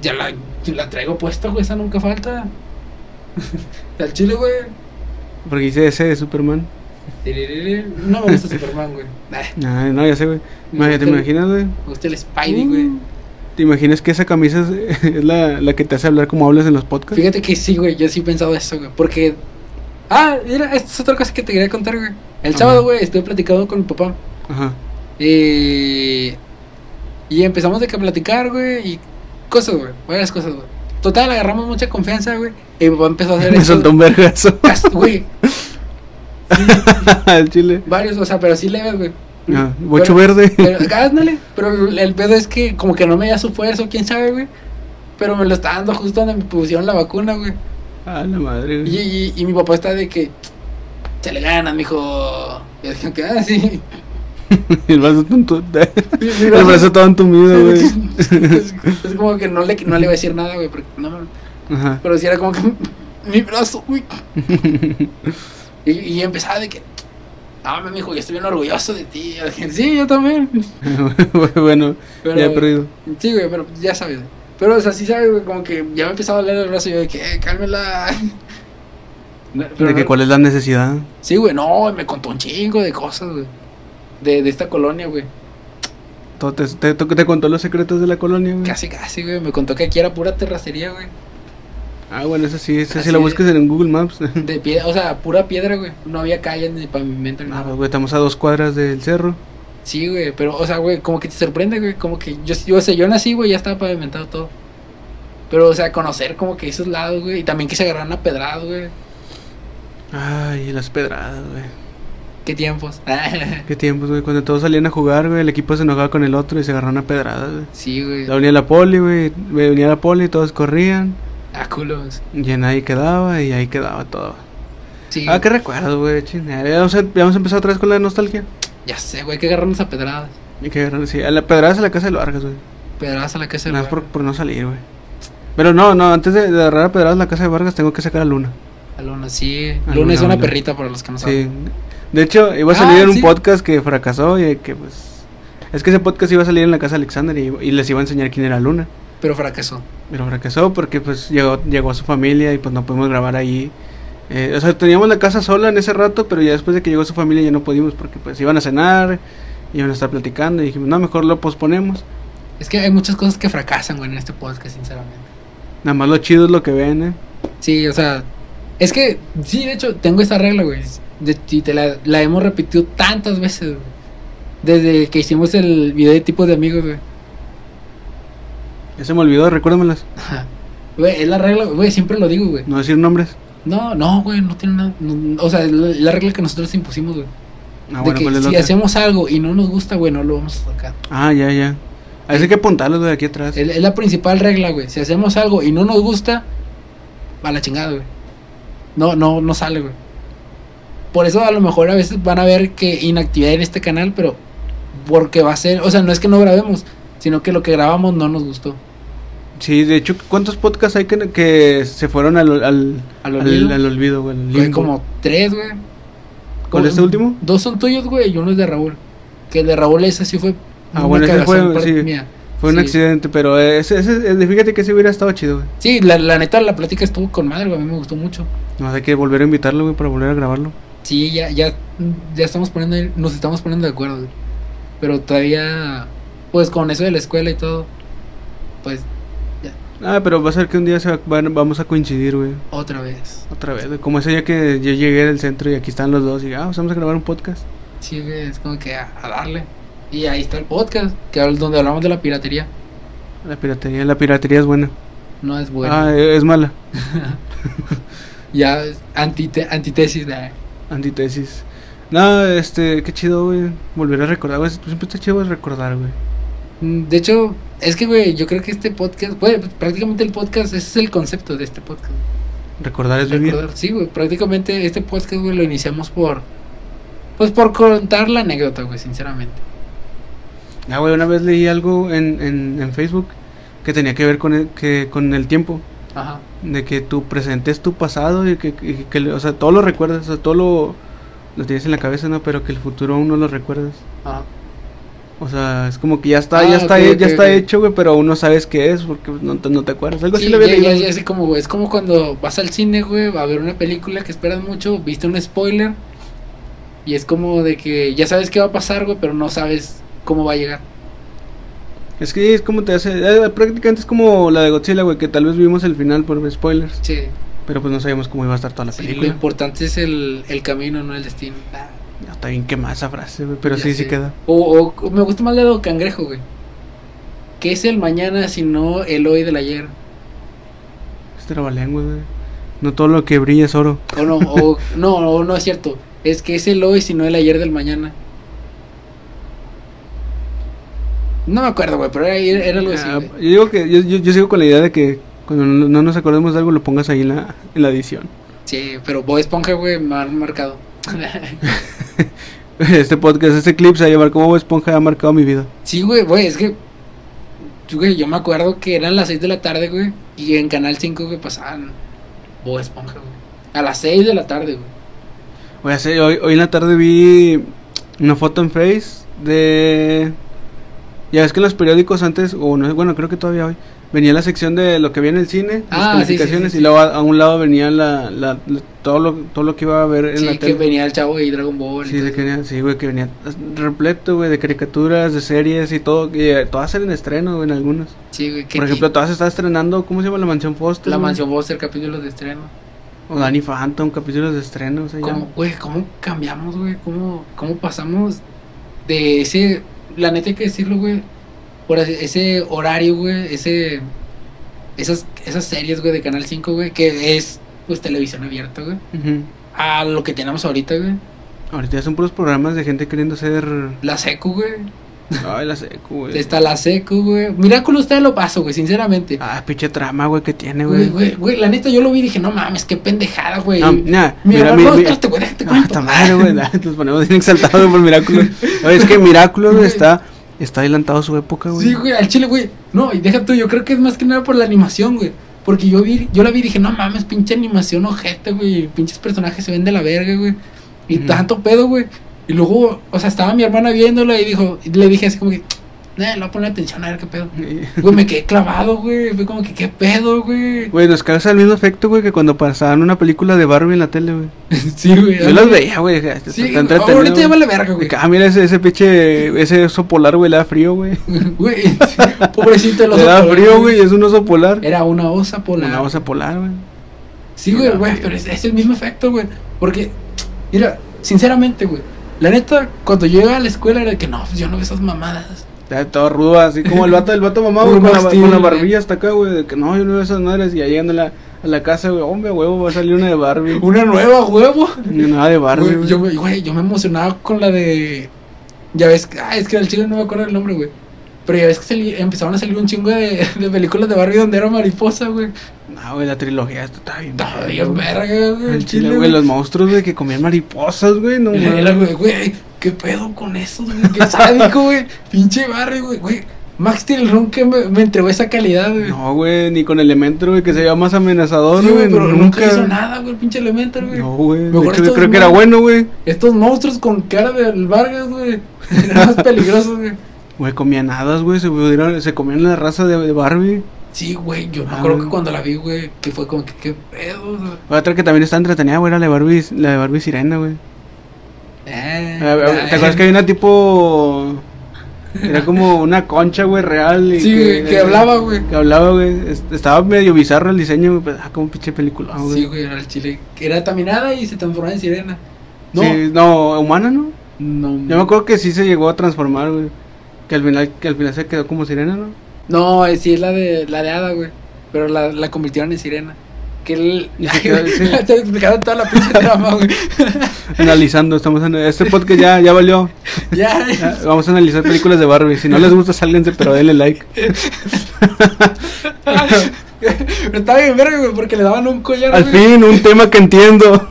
Ya la, la traigo puesta, güey, esa nunca falta. Al chile, güey. Porque hice ese de Superman. No me gusta Superman, güey. Ah, no, ya sé, güey. ¿Te imaginas, güey? Me gusta el Spidey, güey. Uh, ¿Te imaginas que esa camisa es, es la, la que te hace hablar como hablas en los podcasts? Fíjate que sí, güey, yo sí he pensado eso, güey. Porque. Ah, mira, esta es otra cosa que te quería contar, güey. El Ajá. sábado, güey, estuve platicando con mi papá. Ajá. Y. Y empezamos de que a platicar, güey. Y cosas, güey. Varias cosas, güey. Total, agarramos mucha confianza, güey. Y mi papá empezó a hacer Me soltó un vergazo. Güey. El chile. Varios, o sea, pero sí leves, güey. Ah, bocho Pero- verde. Pero, ándale, pero el- pedo es que como que no me da su fuerza, quién sabe, güey. Pero me lo está dando justo donde me pusieron la vacuna, güey. Ah, la madre, Y, güey. y, y mi papá está de que, se le ganas, mijo. Y dije que, ah, sí. el brazo tonto. El brazo todo entumido, güey. Es, es como que no le, no le iba a decir nada, güey, no, Ajá. pero sí era como que mi brazo, güey. Y, y empezaba de que, ah, mi hijo, yo estoy bien orgulloso de ti. Yo dije, sí, yo también. bueno, Pero- ya he perdido. Sí, güey, pero ya sabes. Pero, o sea, sí sabes, güey, como que ya me empezaba a doler el brazo y yo de que, eh, cálmela. Pero ¿De que cuál es la necesidad? Sí, güey, no, me contó un chingo de cosas, güey. De, de esta colonia, güey. Te, te, te contó los secretos de la colonia, güey. Casi, casi, güey. Me contó que aquí era pura terracería, güey. Ah, bueno, eso sí, eso sí lo buscas en Google Maps. De piedra, o sea, pura piedra, güey. No había calles ni pavimento ni Ah, nada. güey, estamos a dos cuadras del cerro. Sí, güey, pero, o sea, güey, como que te sorprende, güey. Como que yo, yo, o sea, yo nací, güey, ya estaba pavimentado todo. Pero, o sea, conocer como que esos lados, güey. Y también que se agarraran a pedradas, güey. Ay, las pedradas, güey. Qué tiempos. Qué tiempos, güey. Cuando todos salían a jugar, güey, el equipo se enojaba con el otro y se agarraron a pedradas, güey. sí, güey. Ya venía la poli, güey. Venía la poli y todos corrían. Ah, culos. Y en ahí quedaba y ahí quedaba todo. Sí. Ah, qué recuerdo, güey. chingada. Ya vamos, a, ya vamos a empezar otra vez con la nostalgia. Ya sé, güey, que agarrarnos a pedradas. Y que sí, a la pedradas a la casa de Vargas, güey. Pedradas a la casa del Nada más por, por no salir, güey. Pero no, no, antes de, de agarrar a pedradas a la casa de Vargas tengo que sacar a Luna. A Luna, sí. A Luna es Luna, una Luna. perrita para los que no saben. Sí. De hecho, iba a Ah, salir en un sí. podcast que fracasó y que pues... Es que ese podcast iba a salir en la casa de Alexander y, y les iba a enseñar quién era Luna. Pero fracasó. Pero fracasó porque pues llegó, llegó a su familia y pues no pudimos grabar ahí. Eh, o sea, teníamos la casa sola en ese rato, pero ya después de que llegó su familia ya no pudimos porque pues iban a cenar, iban a estar platicando y dijimos, no, mejor lo posponemos. Es que hay muchas cosas que fracasan, güey, en este podcast, sinceramente. Nada más lo chido es lo que ven, ¿eh? Sí, o sea, es que, sí, de hecho, tengo esta regla, güey. De, y te la, la hemos repetido tantas veces, güey. Desde que hicimos el video de tipos de amigos, güey. Ya se me olvidó, recuérdamelas. Güey, es la regla, güey, siempre lo digo, güey. No decir nombres. No, no, güey, no tiene nada. no- o sea, es la, la regla que nosotros impusimos, güey. Ah, de bueno, que ¿cuál es la si hacemos algo y no nos gusta, güey, no lo vamos a sacar. Ah, ya, ya. A veces hay que apuntarlos de aquí atrás. Es, es la principal regla, güey. Si hacemos algo y no nos gusta, a la chingada, güey. No, no, no sale, güey. Por eso a lo mejor a veces van a ver que inactividad en este canal, pero porque va a ser, o sea, no es que no grabemos, sino que lo que grabamos no nos gustó. Sí, de hecho, ¿cuántos podcasts hay que, que se fueron al, al, Al olvido. al olvido, güey? al Fue limbo? como tres, güey. ¿Cuál es este último? Dos son tuyos, güey, y uno es de Raúl. Que el de Raúl ese sí fue. Ah, bueno, ese fue- sí. mía. Fue un accidente, pero ese, ese, ese- fíjate que ese hubiera estado chido, güey. Sí, la, la neta, la plática estuvo con madre, güey. A mí me gustó mucho. No hay que volver a invitarlo, güey, para volver a grabarlo. Sí, ya, ya, ya estamos poniendo, nos estamos poniendo de acuerdo, güey. Pero todavía, pues con eso de la escuela y todo, pues Ah, pero va a ser que un día se va- van- vamos a coincidir, güey. otra vez. Otra vez, güey. Como ese día que yo llegué del centro y aquí están los dos y ah, pues vamos a grabar un podcast. Sí, güey, es como que a, a darle. Y ahí está el podcast, que habl- donde hablamos de la piratería. La piratería, la piratería es buena. No es bueno. Ah, es mala. Ya, antite, antitesis de... Antítesis. No, este, qué chido, güey. Volver a recordar, güey. Siempre está chido recordar, güey. Mm, De hecho, es que, güey, yo creo que este podcast, güey, prácticamente el podcast, ese es el concepto de este podcast. Recordar es vivir. Recordar, sí, güey, prácticamente este podcast, güey, lo iniciamos por, pues por contar la anécdota, güey, sinceramente. Ah, güey, una vez leí algo en, en, en Facebook que tenía que ver con el, que, con el tiempo. Ajá. De que tu presente es tu pasado y que, y que, o sea, todo lo recuerdas, o sea, todo lo, lo tienes en la cabeza, ¿no? Pero que el futuro aún no lo recuerdas. Ajá. O sea, es como que ya está, Ah, ya está, ok, ya ok, está hecho, güey, pero aún no sabes qué es porque no te, no te acuerdas. Algo así Sí, lo había ya, ya, leído. ya, así como, güey, es como cuando vas al cine, güey, va a ver una película que esperas mucho, viste un spoiler y es como de que ya sabes qué va a pasar, güey, pero no sabes cómo va a llegar. Es que es como te hace, eh, prácticamente es como la de Godzilla, güey, que tal vez vimos el final por spoilers, Sí, pero pues no sabíamos cómo iba a estar toda la sí, lo película. importante es el, el camino, no el destino. Ya está bien quemada esa frase, güey, pero ya sí, sé. sí queda. O, o me gusta más la de Cangrejo, güey. ¿Qué es el mañana si no el hoy del ayer? Este era balengua, güey. No todo lo que brilla es oro. O no, o, no, o no es cierto. Es que es el hoy si no el ayer del mañana. No me acuerdo, güey, pero era, era algo así, Ah, yo digo que yo, yo, yo sigo con la idea de que Cuando no, no nos acordemos de algo, lo pongas ahí en la, en la edición. Sí, pero Bob Esponja, güey, me han marcado. Este podcast, este clip se va a llamar como Bob Esponja ha marcado mi vida. sí, güey, güey, es que. Güey, yo me acuerdo que eran las 6 de la tarde, güey. Y en Canal 5, güey, pasaban Bob Esponja, güey. A las 6 de la tarde, güey. Oye, hoy, hoy en la tarde vi una foto en Face de... Ya ves que en los periódicos antes, o no, bueno, creo que todavía hoy, venía la sección de lo que había en el cine, Ah, las sí, sí, calificaciones, sí, y sí. luego a, a un lado venía la, la, la- todo, lo, todo lo que iba a ver en Sí, la que tele. venía el chavo y Dragon Ball. Sí, que venía, sí, güey, que venía repleto, güey, de caricaturas, de series y todo, y eh, todas eran estreno, güey, en algunas. Sí, güey. que- Por ejemplo, todas están estrenando, ¿cómo se llama? La Mansión Foster. La? Mansión Foster, capítulos de estreno. O Danny Phantom, capítulos de estreno, se llama. ¿Cómo, güey, cómo cambiamos, güey? ¿Cómo, ¿Cómo pasamos de ese... La neta hay que decirlo, güey. Por ese- horario, güey. Ese... Esas, esas series, güey, de Canal 5, güey. Que es, pues, televisión abierta, güey. A lo que tenemos ahorita, güey. Ahorita ya son puros programas de gente queriendo ser... La secu, güey. Ay, la seco, güey. Está la secu, güey. Miraculous usted lo paso, güey, sinceramente. Ah, pinche trama, güey, que tiene, Güey, güey. la neta yo lo vi y dije, no mames, qué pendejada, güey. No, nah, Mira, mira, mira, güey, déjate Ah, esta madre, güey. Nos ponemos bien exaltados por Miraculous. Oye, es que Miraculous güey, está, está adelantado a su época, güey. Sí, güey, al chile, güey. No, y deja tú, yo creo que es más que nada por la animación, güey. Porque yo vi, yo la vi y dije, no mames, pinche animación ojete, güey. Pinches personajes se ven de la verga, güey. Y Ujú. tanto pedo, güey. Y luego, o sea, estaba mi hermana viéndola y dijo, y le dije así como que, eh, le voy a poner atención a ver qué pedo. Güey, me quedé clavado, güey. Fue como que, ¿qué pedo, güey? Güey, nos causa el mismo efecto, güey, que cuando pasaban una película de Barbie en la tele, güey. sí, güey. Yo las veía, güey. Sí, ahorita ya vale verga, güey. Ah, mira ese, ese pinche, ese oso polar, güey, le da frío, güey. Güey, sí, pobrecito el Le oso da polar, frío, güey, es un oso polar. Era una osa polar. Una osa polar, güey. Sí, güey, güey, pero es, es el mismo efecto, güey. Porque, mira, sinceramente, güey. La neta, cuando yo iba a la escuela era de que no, pues yo no veo esas mamadas. Ya todo rudo, así como el vato del vato mamá, güey, con, la, con barbilla hasta acá, güey, de que no, yo no veo esas madres. Y llegando a la, a la casa, güey, hombre, huevo, va a salir una de Barbie. Una nueva, huevo. Una de Barbie, Güey, yo, me, güey, yo me emocionaba con la de. Ya ves, que- ah, es que al chile no me acuerdo el nombre, güey. Pero ya ves que sali- empezaron a salir un chingo de, de películas de Barbie donde era mariposa, güey. No, güey, la trilogía está bien. Verga, bien güey. verga, güey. El chile, güey, los monstruos, güey, que comían mariposas, güey, no mames. güey, ¿qué pedo con eso, güey? Qué sádico, güey. Pinche Barbie, güey, güey. Max Steel nunca me, me entregó esa calidad, güey. No, güey, ni con Elementor, güey, que se veía más amenazador, Sí, güey. pero nunca hizo nada, güey, el pinche Elemental, güey. No, güey. Mejor hecho, yo creo que era bueno, güey. Estos monstruos con cara de Vargas, güey. Eran más peligrosos, güey. Güey, comían hadas, güey, se, se comían la raza de, de Barbie. Sí, güey, yo me Ah, acuerdo güey. que cuando la vi, güey, que fue como que, qué pedo, güey. Otra que también está entretenida, güey, era la de Barbie, la de Barbie Sirena, güey. Eh, ¿Te acuerdas que había una tipo... Era como una concha, güey, real. y Sí, güey, que hablaba, güey. Que hablaba, güey. Es- Estaba medio bizarro el diseño, güey. Pues, ah, como pinche película, güey. Sí, güey, era el chile. que Era taminada y se transformaba en sirena. No, Sí, no, humana, ¿no? no. Yo me acuerdo que sí se llegó a transformar, güey. Que al final, que al final se quedó como sirena, ¿no? No, eh, sí es la de la de Hada, güey. Pero la, la convirtieron en sirena. Que él. Te explicaron toda la pinche trama, güey. Analizando, estamos en este podcast ya, ya valió. ya, Ya, vamos a analizar películas de Barbie. Si no les gusta, sálganse, pero denle like. Pero estaba bien verga, güey, porque le daban un collar, Al güey. fin, un tema que entiendo.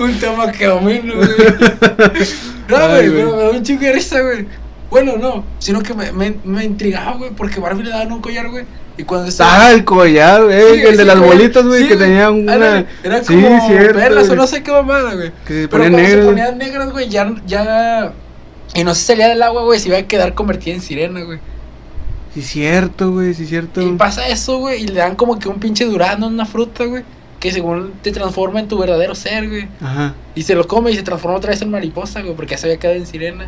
Un tema que domino, güey. No, Ay, güey, güey. pero me da un chingo de risa, güey. Bueno, no, sino que me, me, me intrigaba, güey, porque Barbie le daban un collar, güey. Y cuando estaba. Ah, el collar, güey. Sí, el de las bolitas, güey, Sí, que tenía una. Era como cierto, perlas o no sé qué mamada, güey. Que se Pero ponían cuando se negras. ponían negras, güey, ya, ya. Y no se salía del agua, güey, se iba a quedar convertida en sirena, güey. Sí, cierto, güey, sí, cierto. Y pasa eso, güey, y le dan como que un pinche durazno, una fruta, güey, que según te transforma en tu verdadero ser, güey. Ajá. Y se lo come y se transforma otra vez en mariposa, güey, porque ya se había quedado en sirena.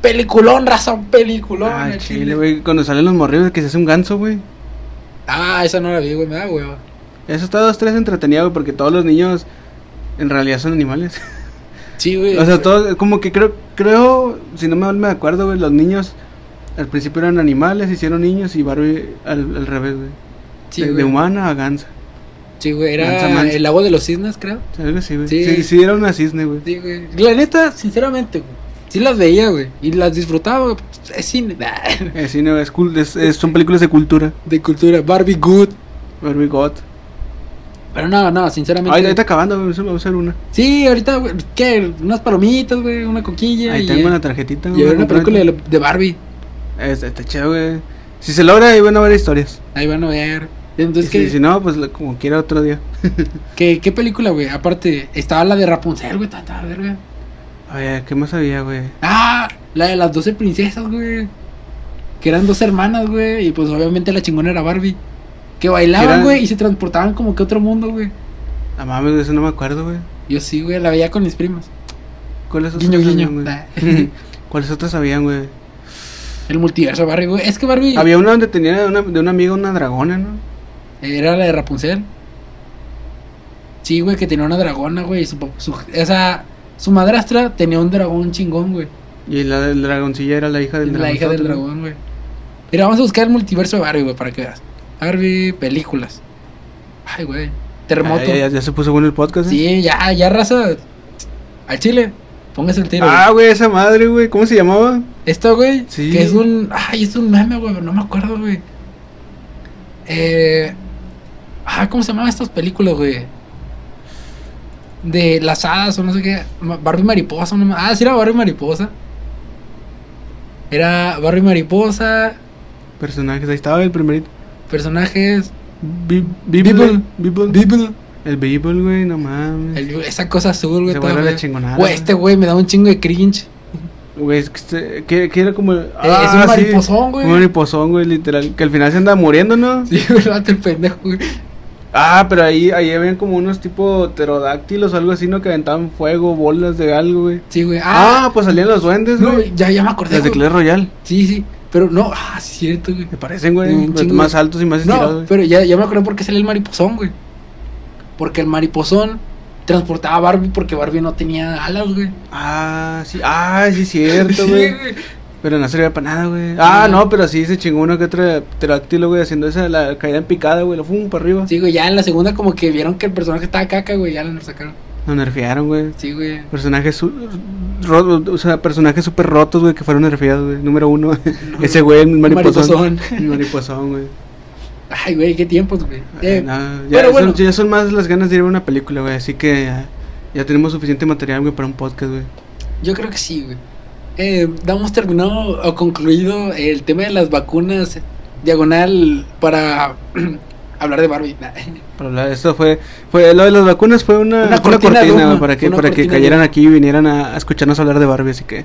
Peliculón, razón, peliculón. Ah, chile, güey. Cuando salen los morrillos que se hace un ganso, güey. Ah, esa no la vi, güey, me da hueva. Eso está dos, tres entretenido, güey, porque todos los niños en realidad son animales. Sí, güey. o sea, todos, como que creo, creo, si no me, me acuerdo, güey, los niños al principio eran animales, hicieron niños y Barbie al, al revés, güey. Sí, de, de humana a gansa. Sí, güey, era el lago de los cisnes, creo. Algo así, güey. Sí. Sí. sí, era una cisne, güey. Sí, güey. La neta, sinceramente, güey. Sí las veía, güey. Y las disfrutaba, güey. Es cine. Sí, no, es, cul- es- es- son películas de cultura. De cultura. Barbie Good. Barbie God. Pero no, no, sinceramente. Ay, ahí está acabando, güey. Voy a hacer una. Sí, ahorita, güey, ¿qué? Unas palomitas, güey, una coquilla. Ahí y, tengo eh, una tarjetita, y güey. ver una película de, de Barbie. Está, está chido, güey. Si se logra, ahí van a ver historias. Ahí van a ver. Y Entonces, si, ¿qué, si no, pues como quiera otro día. qué, qué película, güey? Aparte, estaba la de Rapunzel, güey, estaba, estaba verga. Oye, ¿qué más había, güey? Ah, la de las 12 princesas, güey. Que eran dos hermanas, güey. Y pues obviamente la chingona era Barbie. Que bailaban, güey, y se transportaban como que a otro mundo, güey. Ah, mames, de eso no me acuerdo, güey. Yo sí, güey, la veía con mis primas. ¿Cuáles otras Guiño, guiño. güey? ¿Cuáles otras habían, güey? El multiverso de Barbie, güey. Es que Barbie Había una donde tenía una, de una amiga una dragona, ¿no? era la de Rapunzel. Sí, güey, que tenía una dragona, güey. y Su, su, esa, su madrastra tenía un dragón chingón, güey. Y la del dragoncilla era la hija del dragón. La hija del dragón, güey. Mira, vamos a buscar el multiverso de Barbie, güey, para que veas. Barbie, películas. Ay, güey. Terremoto. ya, ya, ya se puso bueno el podcast, ¿eh? Sí, ya, ya, raza. Al chile. Póngase el tiro. Ah, güey. esa madre, güey. ¿Cómo se llamaba? Esto, güey. Sí. Que es un. Ay, es un meme, güey. pero No me acuerdo, güey. Eh. Ah, ¿cómo se llamaban estas películas, güey? De las hadas o no sé qué. Barbie Mariposa. No, ah, sí, era Barbie Mariposa. Era Barbie Mariposa. Personajes, ahí estaba el primerito. Personajes. Bi- Beeple. Beeple. Beeple. People. El Beeple, güey, no mames. el- esa cosa azul, güey. Se vuelve la chingonada. Güey, este güey me da un chingo de cringe. Güey, es que, este- que, que era como. es un mariposón, güey. Un mariposón, güey, literal. Que al final se anda muriendo, ¿no? Sí, güey, el pendejo, güey. Ah, pero ahí, ahí habían como unos tipo pterodáctilos o algo así, ¿no? Que aventaban fuego, bolas de algo, güey. Sí, güey. Ah, Ah, pues salían los duendes, no, güey. ya, ya me acordé. Las de güey. Clash Royale. Sí, sí. Pero no, ah, sí, es cierto, güey. Me parecen, güey. Un Más altos y más estirados, No, güey. pero ya, ya me acordé por qué sale el mariposón, güey. Porque el mariposón transportaba a Barbie porque Barbie no tenía alas, güey. Ah, sí. Ah, sí, es cierto, Sí, güey. Pero no servía para nada, güey. Ah, no, pero sí se chingó uno que otro pterodáctilo, güey, haciendo esa, la caída en picada, güey, lo fum para arriba. Sí, güey, ya en la segunda como que vieron que el personaje estaba caca, güey, ya lo sacaron. Lo nerfearon, güey. Sí, güey. Personajes, su- ro- o sea, personajes súper rotos, güey, que fueron nerfeados, güey. Número uno, ese güey, el mariposón. Mariposón. Mariposón, güey. Ay, güey, qué tiempos, güey. Eh, No, ya, pero son, bueno. ya son más las ganas de ir a una película, güey. Así que ya, ya tenemos suficiente material, güey, para un podcast, güey. Yo creo que sí, güey. Eh, damos terminado o concluido el tema de las vacunas diagonal para hablar de Barbie. Para hablar, esto fue, fue, lo de las vacunas fue una, Una fue cortina para que, para que cortina cayeran aquí y vinieran a, a escucharnos hablar de Barbie, así que.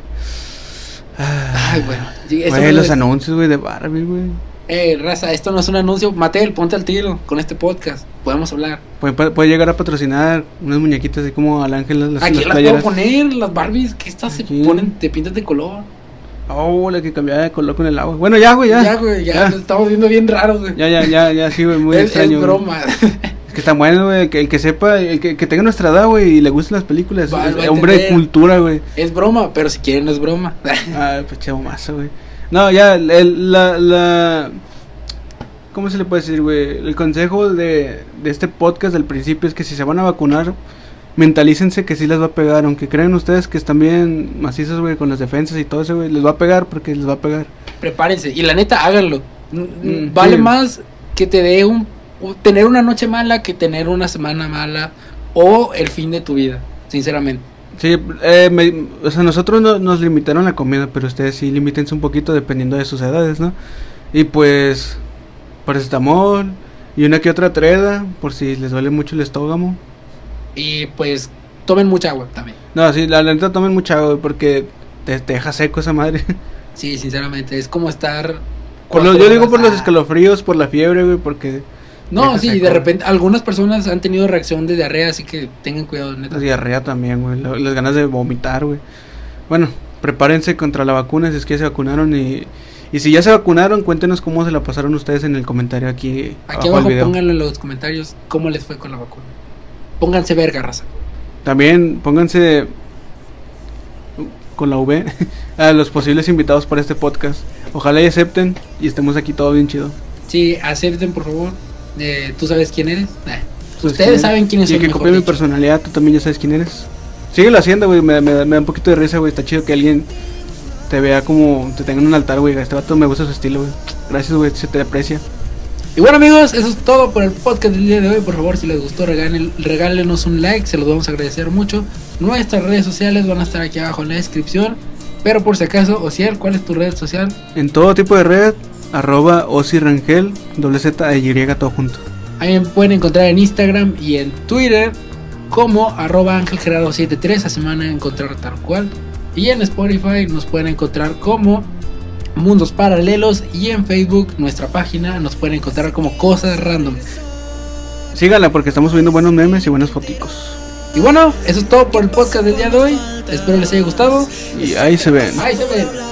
Ay, bueno. Sí, eso los anuncios, güey, de Barbie, güey. Eh, raza, esto no es un anuncio. Matel, ponte al tiro con este podcast. Podemos hablar. Puede, llegar a patrocinar unas muñequitas así como al ángel, las, Aquí las las puedo poner, las Barbies, que estas se ponen, te pintas de color. Oh, la que cambiaba de color con el agua. Bueno, ya, güey, ya. Ya, güey, ya, ya. nos estamos viendo bien raros, güey. Ya, ya, ya, ya, sí, güey, muy es, extraño. es güey. broma. Es que está bueno, güey, que el que sepa, el que, que tenga nuestra edad, güey, y le gusten las películas. Va- es hombre de cultura, güey. es broma, pero si quieren no es broma. Ah, pues chavo mazo, güey. No, ya, el, la, la... ¿Cómo se le puede decir, güey? El consejo de, de este podcast del principio es que si se van a vacunar, mentalícense que sí les va a pegar. Aunque crean ustedes que están bien macizos, güey, con las defensas y todo eso, güey, les va a pegar porque les va a pegar. Prepárense. Y la neta, háganlo. Mm, vale sí. más que te dé un. tener una noche mala que tener una semana mala. O el fin de tu vida, sinceramente. Sí, eh, me- o sea, nosotros no, nos limitaron la comida, pero ustedes sí limítense un poquito dependiendo de sus edades, ¿no? Y pues, paracetamol y una que otra treda, por si les duele mucho el estómago. Y pues, tomen mucha agua también. No, sí, la neta tomen mucha agua, porque te, te deja seco esa madre. Sí, sinceramente, es como estar. Por los- cuatro yo digo por los escalofríos, por la fiebre, güey, porque No, sí, de repente, algunas personas han tenido reacción de diarrea, así que tengan cuidado, neta. la diarrea también, güey, la- las ganas de vomitar, güey. Bueno, prepárense contra la vacuna si es que se vacunaron y, y si ya se vacunaron, cuéntenos cómo se la pasaron ustedes en el comentario aquí, Aquí abajo video. pónganlo en los comentarios cómo les fue con la vacuna. Pónganse verga, raza. También pónganse con la V a los posibles invitados para este podcast. Ojalá y acepten y estemos aquí todo bien chido. Sí, acepten por favor. Eh, ¿Tú sabes quién eres? Nah. Pues, Ustedes ¿quién saben quiénes Y son. que mejor copie mi personalidad, tú también ya sabes quién eres. Síguelo haciendo, güey, me, me, me da un poquito de risa, güey. Está chido que alguien te vea como te tenga en un altar, güey. Este vato me gusta su estilo, güey. Gracias, güey, se te aprecia. Y bueno amigos, eso es todo por el podcast del día de hoy. Por favor, si les gustó, regalen- regálenos un like, se los vamos a agradecer mucho. Nuestras redes sociales van a estar aquí abajo en la descripción. Pero por si acaso, Ociel, ¿cuál es tu red social? En todo tipo de red, arroba osirangel, doble Z y Y todo junto. Ahí me pueden encontrar en Instagram y en Twitter como arroba angelgerardo73, así me van a encontrar tal cual. Y en Spotify nos pueden encontrar como Mundos Paralelos y en Facebook nuestra página nos pueden encontrar como Cosas Random. Síganla porque estamos subiendo buenos memes y buenos foticos. Y bueno, eso es todo por el podcast del día de hoy. Espero les haya gustado. Y ahí se ven. Ahí se ven.